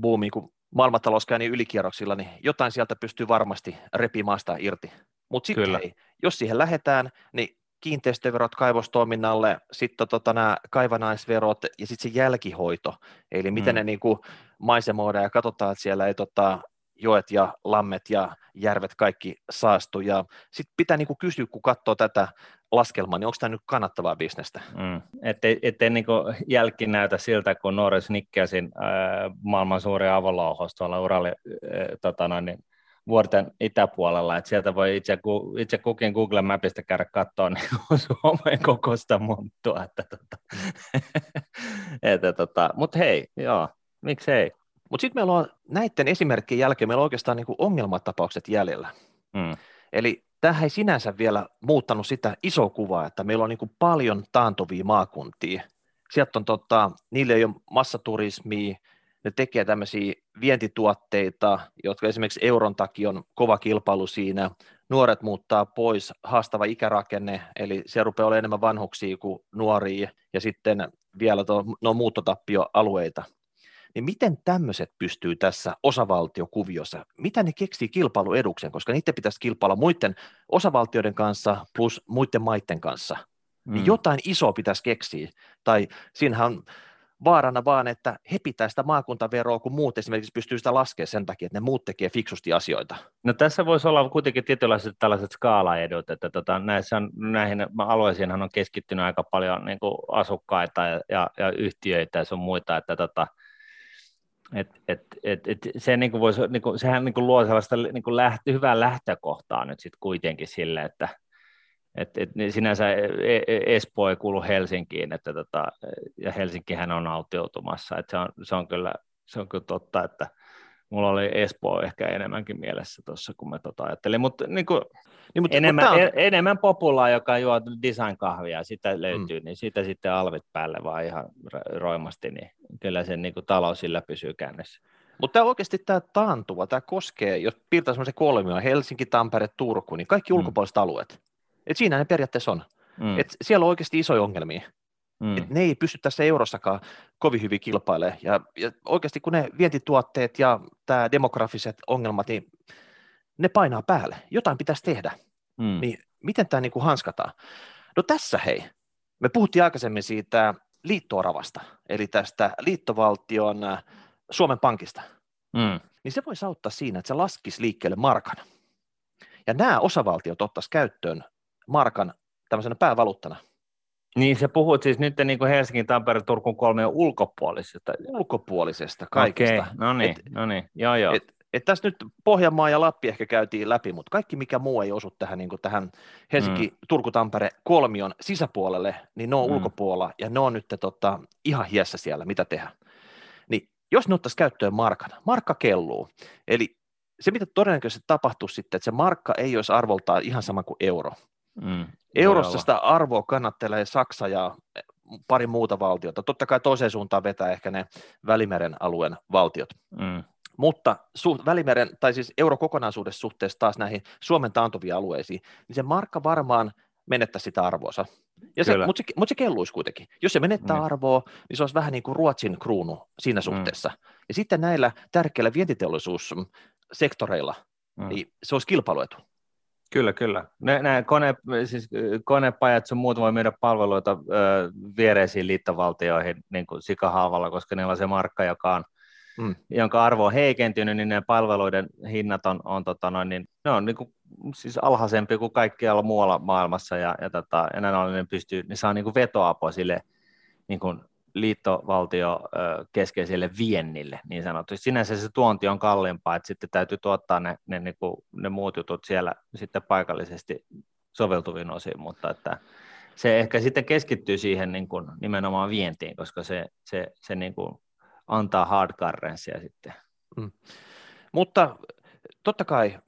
[SPEAKER 2] buumiin, kun maailmantalous käy niin ylikierroksilla, niin jotain sieltä pystyy varmasti repimaan sitä irti. Mutta sitten jos siihen lähdetään, niin kiinteistöverot kaivostoiminnalle, sitten tota, nämä kaivanaisverot ja sitten se jälkihoito, eli miten mm. ne niin kuin maisemoidaan ja katsotaan, että siellä ei tota, joet ja lammet ja järvet kaikki saastu. Ja sitten pitää niin kuin kysyä, kun katsoo tätä laskelmaa, niin onko tämä nyt kannattavaa bisnestä? Mm.
[SPEAKER 1] Ettei, ettei niin jälki näytä siltä, kun Norris Nickelsin äh, maailman suuri avolouhos tuolla Urali, äh, tota noin, niin vuorten itäpuolella, että sieltä voi itse, itse kukin Google Mapista käydä katsoa niin Suomen kokoista monttua. Että, tota, että, tota, Mutta hei, joo, miksei.
[SPEAKER 2] Mutta sitten meillä on näiden esimerkkien jälkeen meillä on oikeastaan niin ongelmatapaukset jäljellä. Mm. Eli tähän ei sinänsä vielä muuttanut sitä isoa kuvaa, että meillä on niin paljon taantuvia maakuntia. Sieltä on tota, niille ei ole massaturismia, ne tekee tämmöisiä vientituotteita, jotka esimerkiksi euron takia on kova kilpailu siinä, nuoret muuttaa pois, haastava ikärakenne, eli se rupeaa olemaan enemmän vanhuksia kuin nuoria, ja sitten vielä tuo, no muuttotappioalueita. Niin miten tämmöiset pystyy tässä osavaltiokuviossa, mitä ne keksii kilpailueduksen, koska niiden pitäisi kilpailla muiden osavaltioiden kanssa plus muiden maiden kanssa. Niin mm. jotain isoa pitäisi keksiä, tai siinähän vaarana vaan, että he pitää sitä maakuntaveroa, kun muut esimerkiksi pystyy sitä laskemaan sen takia, että ne muut tekee fiksusti asioita.
[SPEAKER 1] No tässä voisi olla kuitenkin tietynlaiset tällaiset skaalaedut, että tota, näissä on, näihin alueisiinhan on keskittynyt aika paljon niin kuin asukkaita ja, ja, ja yhtiöitä ja sun muita, että tota, et, et, et, et se niin kuin voisi, niin kuin, sehän niin kuin luo sellaista niin kuin lähtö, hyvää lähtökohtaa nyt sitten kuitenkin sille, että, et, et, niin sinänsä e, e, Espoo ei kuulu Helsinkiin, että tota, ja Helsinkihän on autioitumassa, että se on, se on, kyllä, se on kyllä totta, että mulla oli Espoo ehkä enemmänkin mielessä tuossa, kun mä tota ajattelin, mutta niin kuin, niin, mutta, enemmän, mutta on... Enemmän populaa, joka juo design-kahvia, sitä löytyy, mm. niin siitä sitten alvit päälle vaan ihan roimasti, niin kyllä sen niin kuin talous sillä pysyy käynnissä.
[SPEAKER 2] Mutta oikeasti tämä taantuva, tämä koskee, jos piirtää semmoisen kolmioon, Helsinki, Tampere, Turku, niin kaikki mm. ulkopuoliset alueet. Et siinä ne periaatteessa on. Mm. Et siellä on oikeasti isoja ongelmia. Mm. Et ne ei pysty tässä eurossakaan kovin hyvin kilpailemaan. Ja, ja oikeasti kun ne vientituotteet ja tämä demografiset ongelmat, niin ne painaa päälle. Jotain pitäisi tehdä. Mm. Niin miten tämä niinku hanskataan? No tässä hei, me puhuttiin aikaisemmin siitä liittoaravasta, eli tästä liittovaltion äh, Suomen Pankista. Mm. Niin se voisi auttaa siinä, että se laskisi liikkeelle markan. Ja nämä osavaltiot ottaisiin käyttöön markan tämmöisenä päävaluuttana.
[SPEAKER 1] Niin, se puhut siis nyt niin kuin Helsingin, Tampere, Turkun kolme ulkopuolisesta.
[SPEAKER 2] Ulkopuolisesta kaikesta.
[SPEAKER 1] Okei, no niin, no niin, joo joo. Et,
[SPEAKER 2] et tässä nyt Pohjanmaa ja Lappi ehkä käytiin läpi, mutta kaikki mikä muu ei osu tähän, niin tähän Helsinki, mm. Turku, Tampere kolmion sisäpuolelle, niin ne on mm. ulkopuolella ja ne on nyt tota, ihan hiessä siellä, mitä tehdään. Niin jos ne ottaisiin käyttöön markan, markka kelluu, eli se mitä todennäköisesti tapahtuu sitten, että se markka ei olisi arvoltaan ihan sama kuin euro, Mm, Eurossa sitä arvoa kannattelee Saksa ja pari muuta valtiota. Totta kai toiseen suuntaan vetää ehkä ne Välimeren alueen valtiot. Mm. Mutta su- Välimeren, tai siis eurokokonaisuudessa suhteessa taas näihin Suomen taantuvia alueisiin, niin se markka varmaan menettää sitä arvoa. Ja se, mutta, se, mutta se kelluisi kuitenkin. Jos se menettää mm. arvoa, niin se olisi vähän niin kuin Ruotsin kruunu siinä mm. suhteessa. Mm. Ja sitten näillä tärkeillä vientiteollisuussektoreilla, mm. niin se olisi kilpailuetu.
[SPEAKER 1] Kyllä, kyllä. Nämä kone, siis konepajat sun muut voi myydä palveluita ö, viereisiin liittovaltioihin niin kuin sikahaavalla, koska niillä on se markka, joka on, mm. jonka arvo on heikentynyt, niin ne palveluiden hinnat on, on, tota noin, niin, ne on niin kuin, siis alhaisempi kuin kaikkialla muualla maailmassa, ja, ja, tota, ja näin ollen ne, pystyy, ne saa niin kuin vetoapua sille niin kuin liittovaltio keskeiselle viennille, niin sanotusti. Sinänsä se tuonti on kalliimpaa, että sitten täytyy tuottaa ne, ne, niin ne muut jutut siellä sitten paikallisesti soveltuviin osiin, mutta että se ehkä sitten keskittyy siihen niin kuin nimenomaan vientiin, koska se, se, se niin kuin antaa hard currencya sitten. Mm.
[SPEAKER 2] Mutta totta kai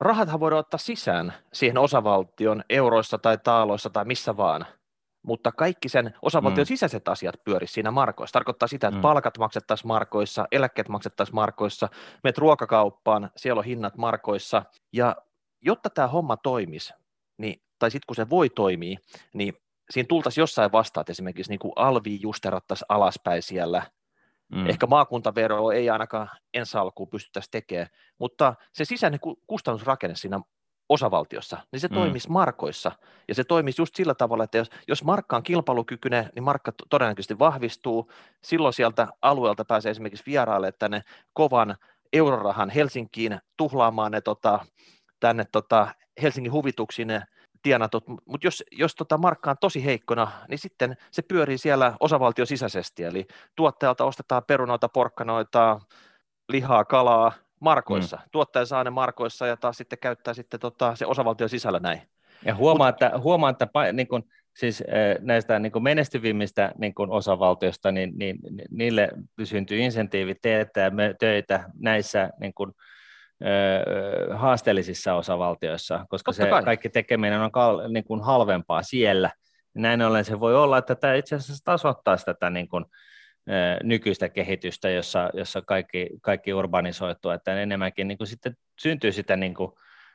[SPEAKER 2] rahathan voidaan ottaa sisään siihen osavaltion euroissa tai taaloissa tai missä vaan – mutta kaikki sen osavaltion mm. sisäiset asiat pyörisi siinä markoissa. Tarkoittaa sitä, että mm. palkat maksettaisiin markoissa, eläkkeet maksettaisiin markoissa, menet ruokakauppaan, siellä on hinnat markoissa, ja jotta tämä homma toimisi, niin, tai sitten kun se voi toimia, niin siinä tultaisiin jossain vastaan, että esimerkiksi niin kuin alvi justerattaisiin alaspäin siellä, Mm. Ehkä maakuntavero ei ainakaan ensi alkuun pystyttäisi tekemään, mutta se sisäinen kustannusrakenne siinä osavaltiossa, niin se mm. toimisi markoissa. Ja se toimisi just sillä tavalla, että jos, jos markka on kilpailukykyinen, niin markka todennäköisesti vahvistuu. Silloin sieltä alueelta pääsee esimerkiksi vieraille tänne kovan eurorahan Helsinkiin tuhlaamaan ne tota, tänne tota, Helsingin huvituksiin ne tienatut, mutta jos, jos tota markka on tosi heikkona, niin sitten se pyörii siellä osavaltion sisäisesti, eli tuottajalta ostetaan perunoita, porkkanoita, lihaa, kalaa markoissa. Mm. Tuottaja saa ne markoissa ja taas sitten käyttää sitten tota, se osavaltion sisällä näin.
[SPEAKER 1] Ja huomaa, Mut, että, huomaa, että niin kun, siis näistä niin kun menestyvimmistä niin kun osavaltioista, niin, niin, niille syntyy insentiivi teettää töitä näissä niin kun, haasteellisissa osavaltioissa, koska se kai. kaikki tekeminen on kal, niin kuin halvempaa siellä. Näin ollen se voi olla, että tämä itse asiassa tasoittaisi tätä niin kuin, nykyistä kehitystä, jossa, jossa kaikki, kaikki urbanisoituu, että enemmänkin niin kuin sitten syntyy sitä niin kuin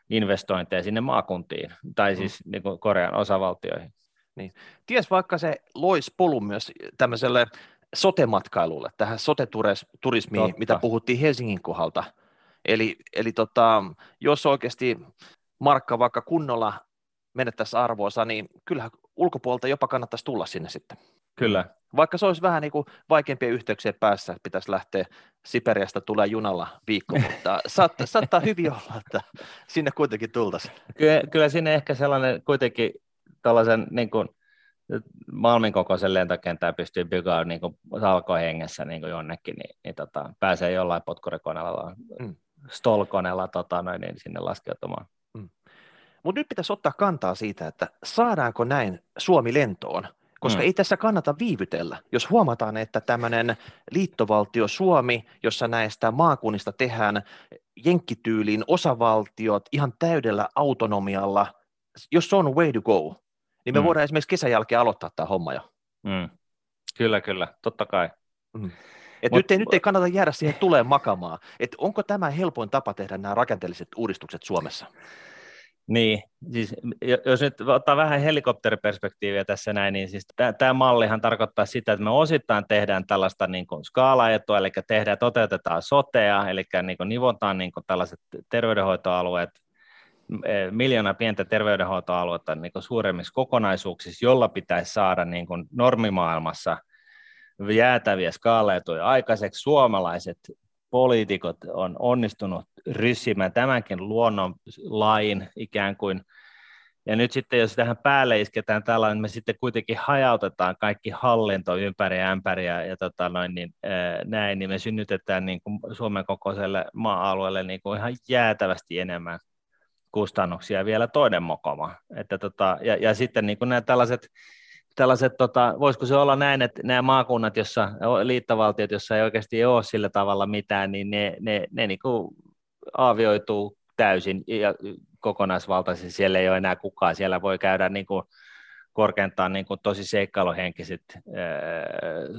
[SPEAKER 1] investointeja sinne maakuntiin tai mm. siis mm. niin kuin Korean osavaltioihin.
[SPEAKER 2] Niin. Ties vaikka se loisi polun myös tämmöiselle sotematkailulle, tähän soteturismiin, mitä puhuttiin Helsingin kohdalta, Eli, eli tota, jos oikeasti markka vaikka kunnolla menettäisi arvoonsa, niin kyllähän ulkopuolelta jopa kannattaisi tulla sinne sitten.
[SPEAKER 1] Kyllä.
[SPEAKER 2] Vaikka se olisi vähän niin kuin vaikeampien yhteyksien päässä, pitäisi lähteä Siperiasta tulee junalla viikko, mutta saattaa, saattaa hyvin olla, että sinne kuitenkin tultaisiin.
[SPEAKER 1] Kyllä, kyllä sinne ehkä sellainen kuitenkin tällaisen niin kuin, Malmin kokoisen lentokentän pystyy bygaa niin salkohengessä niin kuin jonnekin, niin, niin tota, pääsee jollain potkurikoneella mm. Stolkonella tota, noin, niin sinne laskeutumaan. Mm.
[SPEAKER 2] Mutta nyt pitäisi ottaa kantaa siitä, että saadaanko näin Suomi lentoon, koska mm. ei tässä kannata viivytellä. Jos huomataan, että tämmöinen liittovaltio Suomi, jossa näistä maakunnista tehdään jenkkityyliin osavaltiot ihan täydellä autonomialla, jos se on way to go, niin me mm. voidaan esimerkiksi kesän jälkeen aloittaa tämä homma jo.
[SPEAKER 1] Mm. Kyllä, kyllä, totta kai. Mm.
[SPEAKER 2] Et Mut, nyt, ei, nyt ei kannata jäädä siihen tuleen makamaan. Et onko tämä helpoin tapa tehdä nämä rakenteelliset uudistukset Suomessa?
[SPEAKER 1] Niin, siis jos nyt ottaa vähän helikopteriperspektiiviä tässä näin, niin siis tämä mallihan tarkoittaa sitä, että me osittain tehdään tällaista niin kuin skaalaetua, eli tehdään, toteutetaan sotea, eli niin kuin nivotaan niin kuin tällaiset terveydenhoitoalueet, e, miljoona pientä terveydenhoitoaluetta niin kuin suuremmissa kokonaisuuksissa, jolla pitäisi saada niin kuin normimaailmassa – jäätäviä skaaleetuja aikaiseksi. Suomalaiset poliitikot on onnistunut ryssimään tämänkin luonnonlain ikään kuin ja nyt sitten, jos tähän päälle isketään tällainen, me sitten kuitenkin hajautetaan kaikki hallinto ympäri ämpäriä ja tota noin, niin, ää, näin, niin me synnytetään niin kuin Suomen kokoiselle maa-alueelle niin kuin ihan jäätävästi enemmän kustannuksia vielä toinen mokoma. Että tota, ja, ja sitten niin kuin nämä tällaiset tällaiset, tota, voisiko se olla näin, että nämä maakunnat, jossa, liittovaltiot, jossa ei oikeasti ole sillä tavalla mitään, niin ne, ne, ne niin kuin aavioituu täysin ja kokonaisvaltaisesti, siellä ei ole enää kukaan, siellä voi käydä niin kuin korkeintaan niin kuin tosi seikkailuhenkiset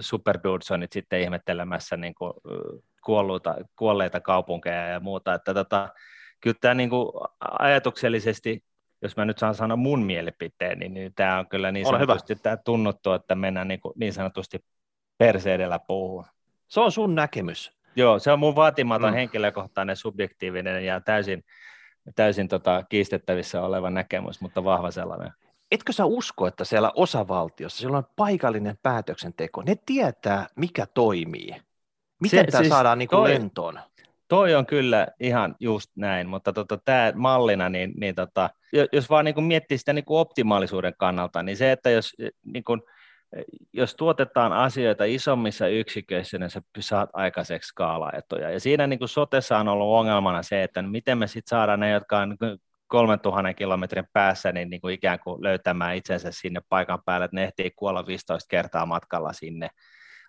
[SPEAKER 1] superdudesonit sitten ihmettelemässä niin kuin, kuolluita, kuolleita kaupunkeja ja muuta, että tota, kyllä tämä niin kuin ajatuksellisesti jos mä nyt saan sanoa mun mielipiteen, niin, niin tämä on kyllä niin Ole sanotusti hyvä. tämä tunnuttu, että mennään niin, kuin, niin sanotusti perseedellä puuhun.
[SPEAKER 2] Se on sun näkemys.
[SPEAKER 1] Joo, se on mun vaatimaton mm. henkilökohtainen, subjektiivinen ja täysin, täysin tota, kiistettävissä oleva näkemys, mutta vahva sellainen.
[SPEAKER 2] Etkö sä usko, että siellä osavaltiossa, siellä on paikallinen päätöksenteko, ne tietää, mikä toimii? Miten tämä siis saadaan niin kuin toi, lentoon?
[SPEAKER 1] Toi on kyllä ihan just näin, mutta tota, tämä mallina, niin, niin tota, jos vaan niin miettii sitä niin kuin optimaalisuuden kannalta, niin se, että jos, niin kuin, jos tuotetaan asioita isommissa yksiköissä, niin sä saat aikaiseksi skaalaetoja. Ja siinä niin kuin sotessa on ollut ongelmana se, että miten me sitten saadaan ne, jotka on 3000 niin kilometrin päässä, niin, niin kuin ikään kuin löytämään itsensä sinne paikan päälle, että ne ehtii kuolla 15 kertaa matkalla sinne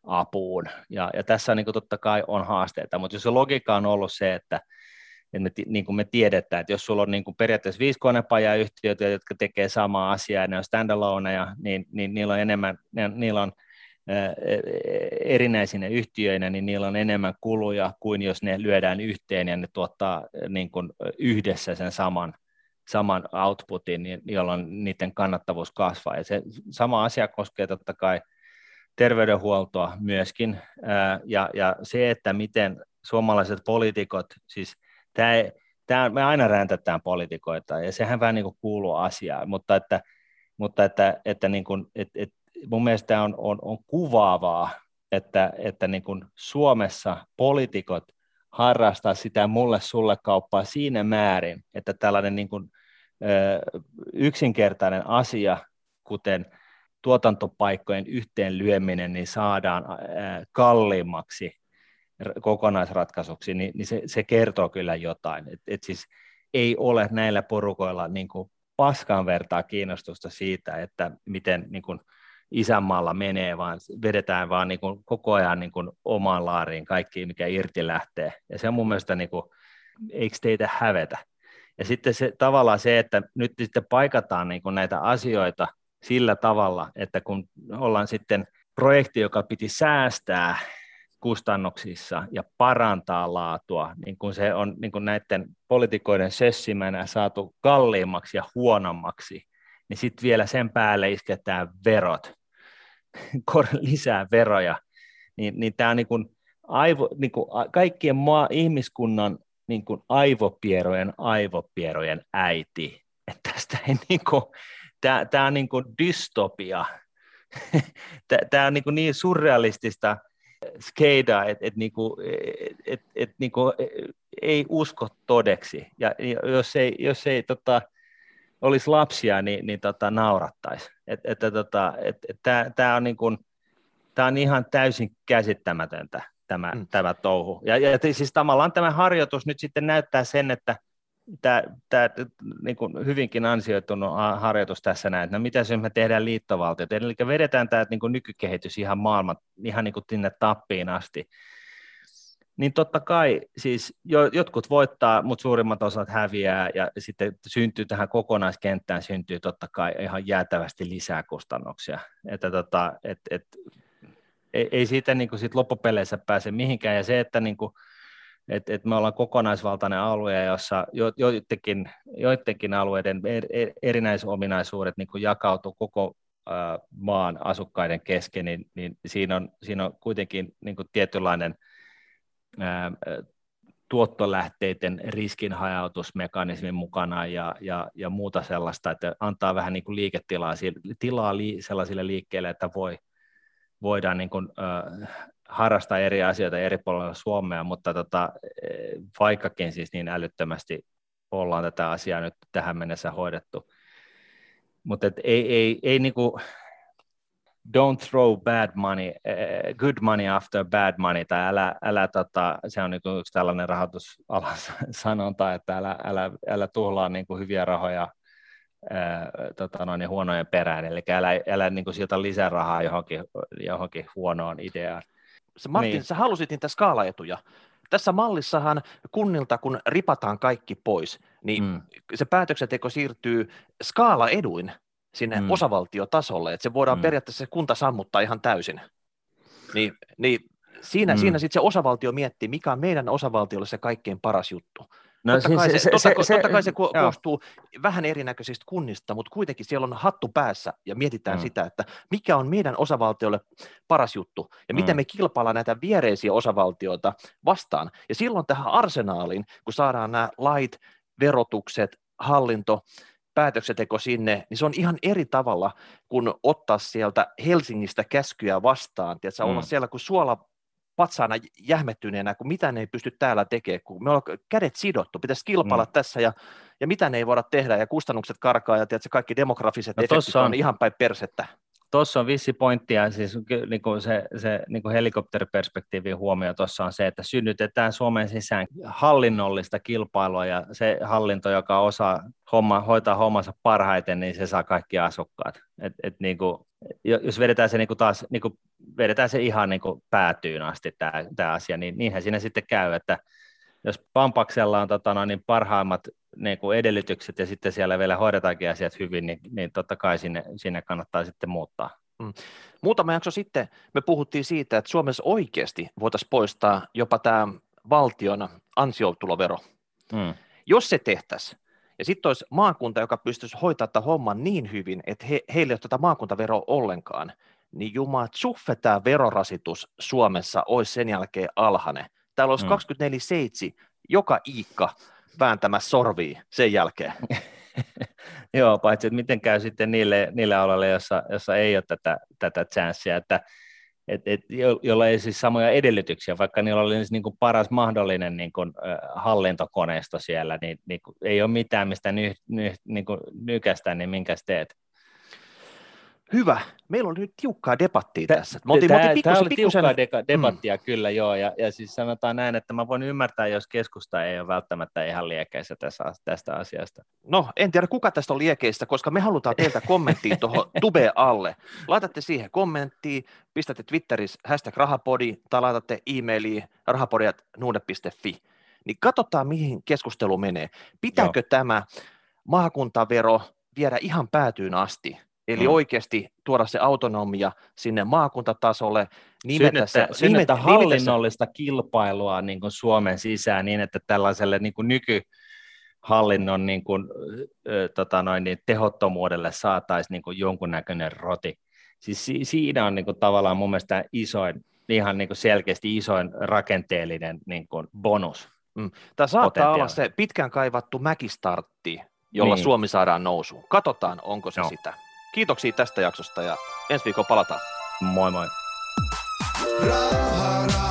[SPEAKER 1] apuun. Ja, ja tässä niin kuin totta kai on haasteita, mutta jos se logiikka on ollut se, että että me, niin kuin me tiedetään, että jos sulla on niin kuin periaatteessa viisi konepajayhtiöitä, jotka tekee samaa asiaa, ja ne on standaloneja, niin, niin niillä on enemmän, ne, niillä on erinäisinä yhtiöinä, niin niillä on enemmän kuluja kuin jos ne lyödään yhteen ja ne tuottaa niin kuin yhdessä sen saman, saman outputin, niin jolloin niiden kannattavuus kasvaa. Ja se sama asia koskee totta kai terveydenhuoltoa myöskin, ja, ja se, että miten suomalaiset poliitikot, siis tämä, tämä, me aina räntätään poliitikoita, ja sehän vähän niin kuin kuuluu asiaan, mutta että, mutta että, että niin kuin, et, et, mun mielestä on, on, on kuvaavaa, että, että niin kuin Suomessa poliitikot harrastaa sitä mulle sulle kauppaa siinä määrin, että tällainen niin kuin, ö, yksinkertainen asia, kuten tuotantopaikkojen yhteenlyöminen, niin saadaan kalliimmaksi kokonaisratkaisuksi, niin, niin se, se kertoo kyllä jotain. Et, et siis ei ole näillä porukoilla niin kuin paskan vertaa kiinnostusta siitä, että miten niin kuin isänmaalla menee, vaan vedetään vaan niin kuin koko ajan niin kuin omaan laariin kaikki, mikä irti lähtee. Ja se on mun mielestä, niin kuin, eikö teitä hävetä? Ja sitten se, tavallaan se, että nyt sitten paikataan niin kuin näitä asioita sillä tavalla, että kun ollaan sitten projekti, joka piti säästää kustannuksissa ja parantaa laatua, niin kuin se on niin kuin näiden politikoiden sössimänä saatu kalliimmaksi ja huonommaksi, niin sitten vielä sen päälle isketään verot, lisää veroja, niin, niin tämä on niin kuin aivo, niin kuin kaikkien maa, ihmiskunnan niin kuin aivopierojen aivopierojen äiti. Että tästä ei niin kuin, tämä, tämä on niin kuin dystopia. tämä on niin, kuin niin surrealistista skeidaa, että et, niinku, et, et, niinku, ei usko todeksi. Ja jos ei, jos ei tota, olisi lapsia, niin, niin tota, naurattaisi. Et, että tota, et, et, Tämä on, niinku, on ihan täysin käsittämätöntä tämä, mm. tämä touhu. Ja, ja siis tavallaan tämä harjoitus nyt sitten näyttää sen, että tämä, tämä niin kuin hyvinkin ansioitunut harjoitus tässä näin, että no mitä me tehdään liittovaltiot, eli vedetään tämä niin kuin nykykehitys ihan maailman, ihan niin kuin sinne tappiin asti, niin totta kai siis jo, jotkut voittaa, mutta suurimmat osat häviää ja sitten syntyy tähän kokonaiskenttään syntyy totta kai ihan jäätävästi lisää kustannuksia. Että tota, et, et, ei, ei siitä niin kuin sit loppupeleissä pääse mihinkään. Ja se, että niin kuin, et, et me ollaan kokonaisvaltainen alue, jossa jo, joidenkin, joidenkin alueiden er, er, erinäisominaisuudet niin jakautuu koko ää, maan asukkaiden kesken, niin, niin siinä, on, siinä on kuitenkin niin kuin tietynlainen ää, tuottolähteiden riskinhajautusmekanismin mukana ja, ja, ja muuta sellaista, että antaa vähän niin kuin liiketilaa tilaa li, sellaisille liikkeille, että voi, voidaan niin kuin, äh, harrastaa eri asioita eri puolilla Suomea, mutta tota, vaikkakin siis niin älyttömästi ollaan tätä asiaa nyt tähän mennessä hoidettu. Mutta ei, ei, ei niinku, don't throw bad money, uh, good money after bad money, tai älä, älä tota, se on niinku yksi tällainen rahoitusalan sanonta, että älä, älä, älä tuhlaa niinku hyviä rahoja ää, tota noin, huonojen perään, eli älä, älä niinku sieltä lisää rahaa johonkin, johonkin huonoon ideaan
[SPEAKER 2] Martin, niin. sä halusit niitä skaalaetuja. Tässä mallissahan kunnilta, kun ripataan kaikki pois, niin mm. se päätöksenteko siirtyy skaalaeduin sinne mm. osavaltiotasolle, että se voidaan mm. periaatteessa se kunta sammuttaa ihan täysin. Niin, niin siinä, mm. siinä sitten se osavaltio miettii, mikä on meidän osavaltiolle se kaikkein paras juttu. No, totta, siis, kai se, se, totta, se, totta kai se ko- koostuu vähän erinäköisistä kunnista, mutta kuitenkin siellä on hattu päässä ja mietitään mm. sitä, että mikä on meidän osavaltiolle paras juttu ja miten mm. me kilpaillaan näitä viereisiä osavaltioita vastaan. Ja silloin tähän arsenaaliin, kun saadaan nämä lait, verotukset, hallinto, päätöksenteko sinne, niin se on ihan eri tavalla kuin ottaa sieltä Helsingistä käskyjä vastaan, tiedätkö, mm. olla siellä kuin suola patsaana jähmettyneenä, kun mitä ne ei pysty täällä tekemään, kun me ollaan kädet sidottu, pitäisi kilpailla mm. tässä ja, ja mitä ne ei voida tehdä ja kustannukset karkaa ja tiedätkö, kaikki demografiset no, efektit on, on ihan päin persettä.
[SPEAKER 1] Tuossa on vissi pointtia, siis niin kuin se, se niin kuin helikopteriperspektiivin huomio tuossa on se, että synnytetään Suomen sisään hallinnollista kilpailua ja se hallinto, joka osaa homma, hoitaa hommansa parhaiten, niin se saa kaikki asukkaat. Et, et niin kuin, jos vedetään se niin kuin taas, niin kuin vedetään se ihan niin kuin päätyyn asti tämä, tämä asia, niin niinhän siinä sitten käy, että jos Pampaksella on tota, no, niin parhaimmat niin kuin edellytykset ja sitten siellä vielä hoidetaankin asiat hyvin, niin, niin totta kai sinne, sinne kannattaa sitten muuttaa. Mm.
[SPEAKER 2] Muutama jakso sitten me puhuttiin siitä, että Suomessa oikeasti voitaisiin poistaa jopa tämä valtion ansiotulovero. Mm. Jos se tehtäisiin, ja sitten olisi maakunta, joka pystyisi hoitamaan tämän homman niin hyvin, että he, heille ei ole tätä maakuntaveroa ollenkaan, niin jumala, tsuffe tämä verorasitus Suomessa olisi sen jälkeen alhainen. Täällä olisi mm. 24 seitsi, joka iikka vääntämässä sorvia sen jälkeen.
[SPEAKER 1] Joo, paitsi että miten käy sitten niille, niille aloille, jossa, jossa ei ole tätä, tätä chanssia, että et, et, jo, jolla ei siis samoja edellytyksiä, vaikka niillä oli niin kuin paras mahdollinen niin kuin, äh, hallintokoneisto siellä, niin, niin kuin, ei ole mitään, mistä ny, ny, niin kuin, nykästä, niin minkäs teet?
[SPEAKER 2] Hyvä. Meillä oli nyt tiukkaa debattia tässä.
[SPEAKER 1] Me oltiin, tämä, oltiin oli pikkusen... tiukkaa de- debattia mm. kyllä, joo. Ja, ja siis sanotaan näin, että mä voin ymmärtää, jos keskusta ei ole välttämättä ihan liekeissä tässä, tästä asiasta.
[SPEAKER 2] No, en tiedä kuka tästä on liekeissä, koska me halutaan teiltä kommenttia tuohon tube alle. Laitatte siihen kommenttiin, pistätte Twitterissä hashtag rahapodi tai laitatte e-mailiin rahapodiat.nuude.fi. Niin katsotaan, mihin keskustelu menee. Pitääkö joo. tämä maakuntavero viedä ihan päätyyn asti? Eli mm. oikeasti tuoda se autonomia sinne maakuntatasolle,
[SPEAKER 1] nimetä, synnyttä, se, synnyttä nimetä, hallinnollista nimetä kilpailua niin kuin Suomen sisään niin, että tällaiselle niin kuin nykyhallinnon niin kuin, tota noin, niin tehottomuudelle saataisiin niin kuin jonkunnäköinen roti. Siis si, siinä on niin kuin, tavallaan mun mielestä isoin, ihan niin kuin selkeästi isoin rakenteellinen niin kuin bonus.
[SPEAKER 2] Mm. Tämä saattaa olla se pitkään kaivattu mäkistartti, jolla niin. Suomi saadaan nousuun. Katsotaan, onko se no. sitä. Kiitoksia tästä jaksosta ja ensi viikolla palataan.
[SPEAKER 1] Moi moi. Raha.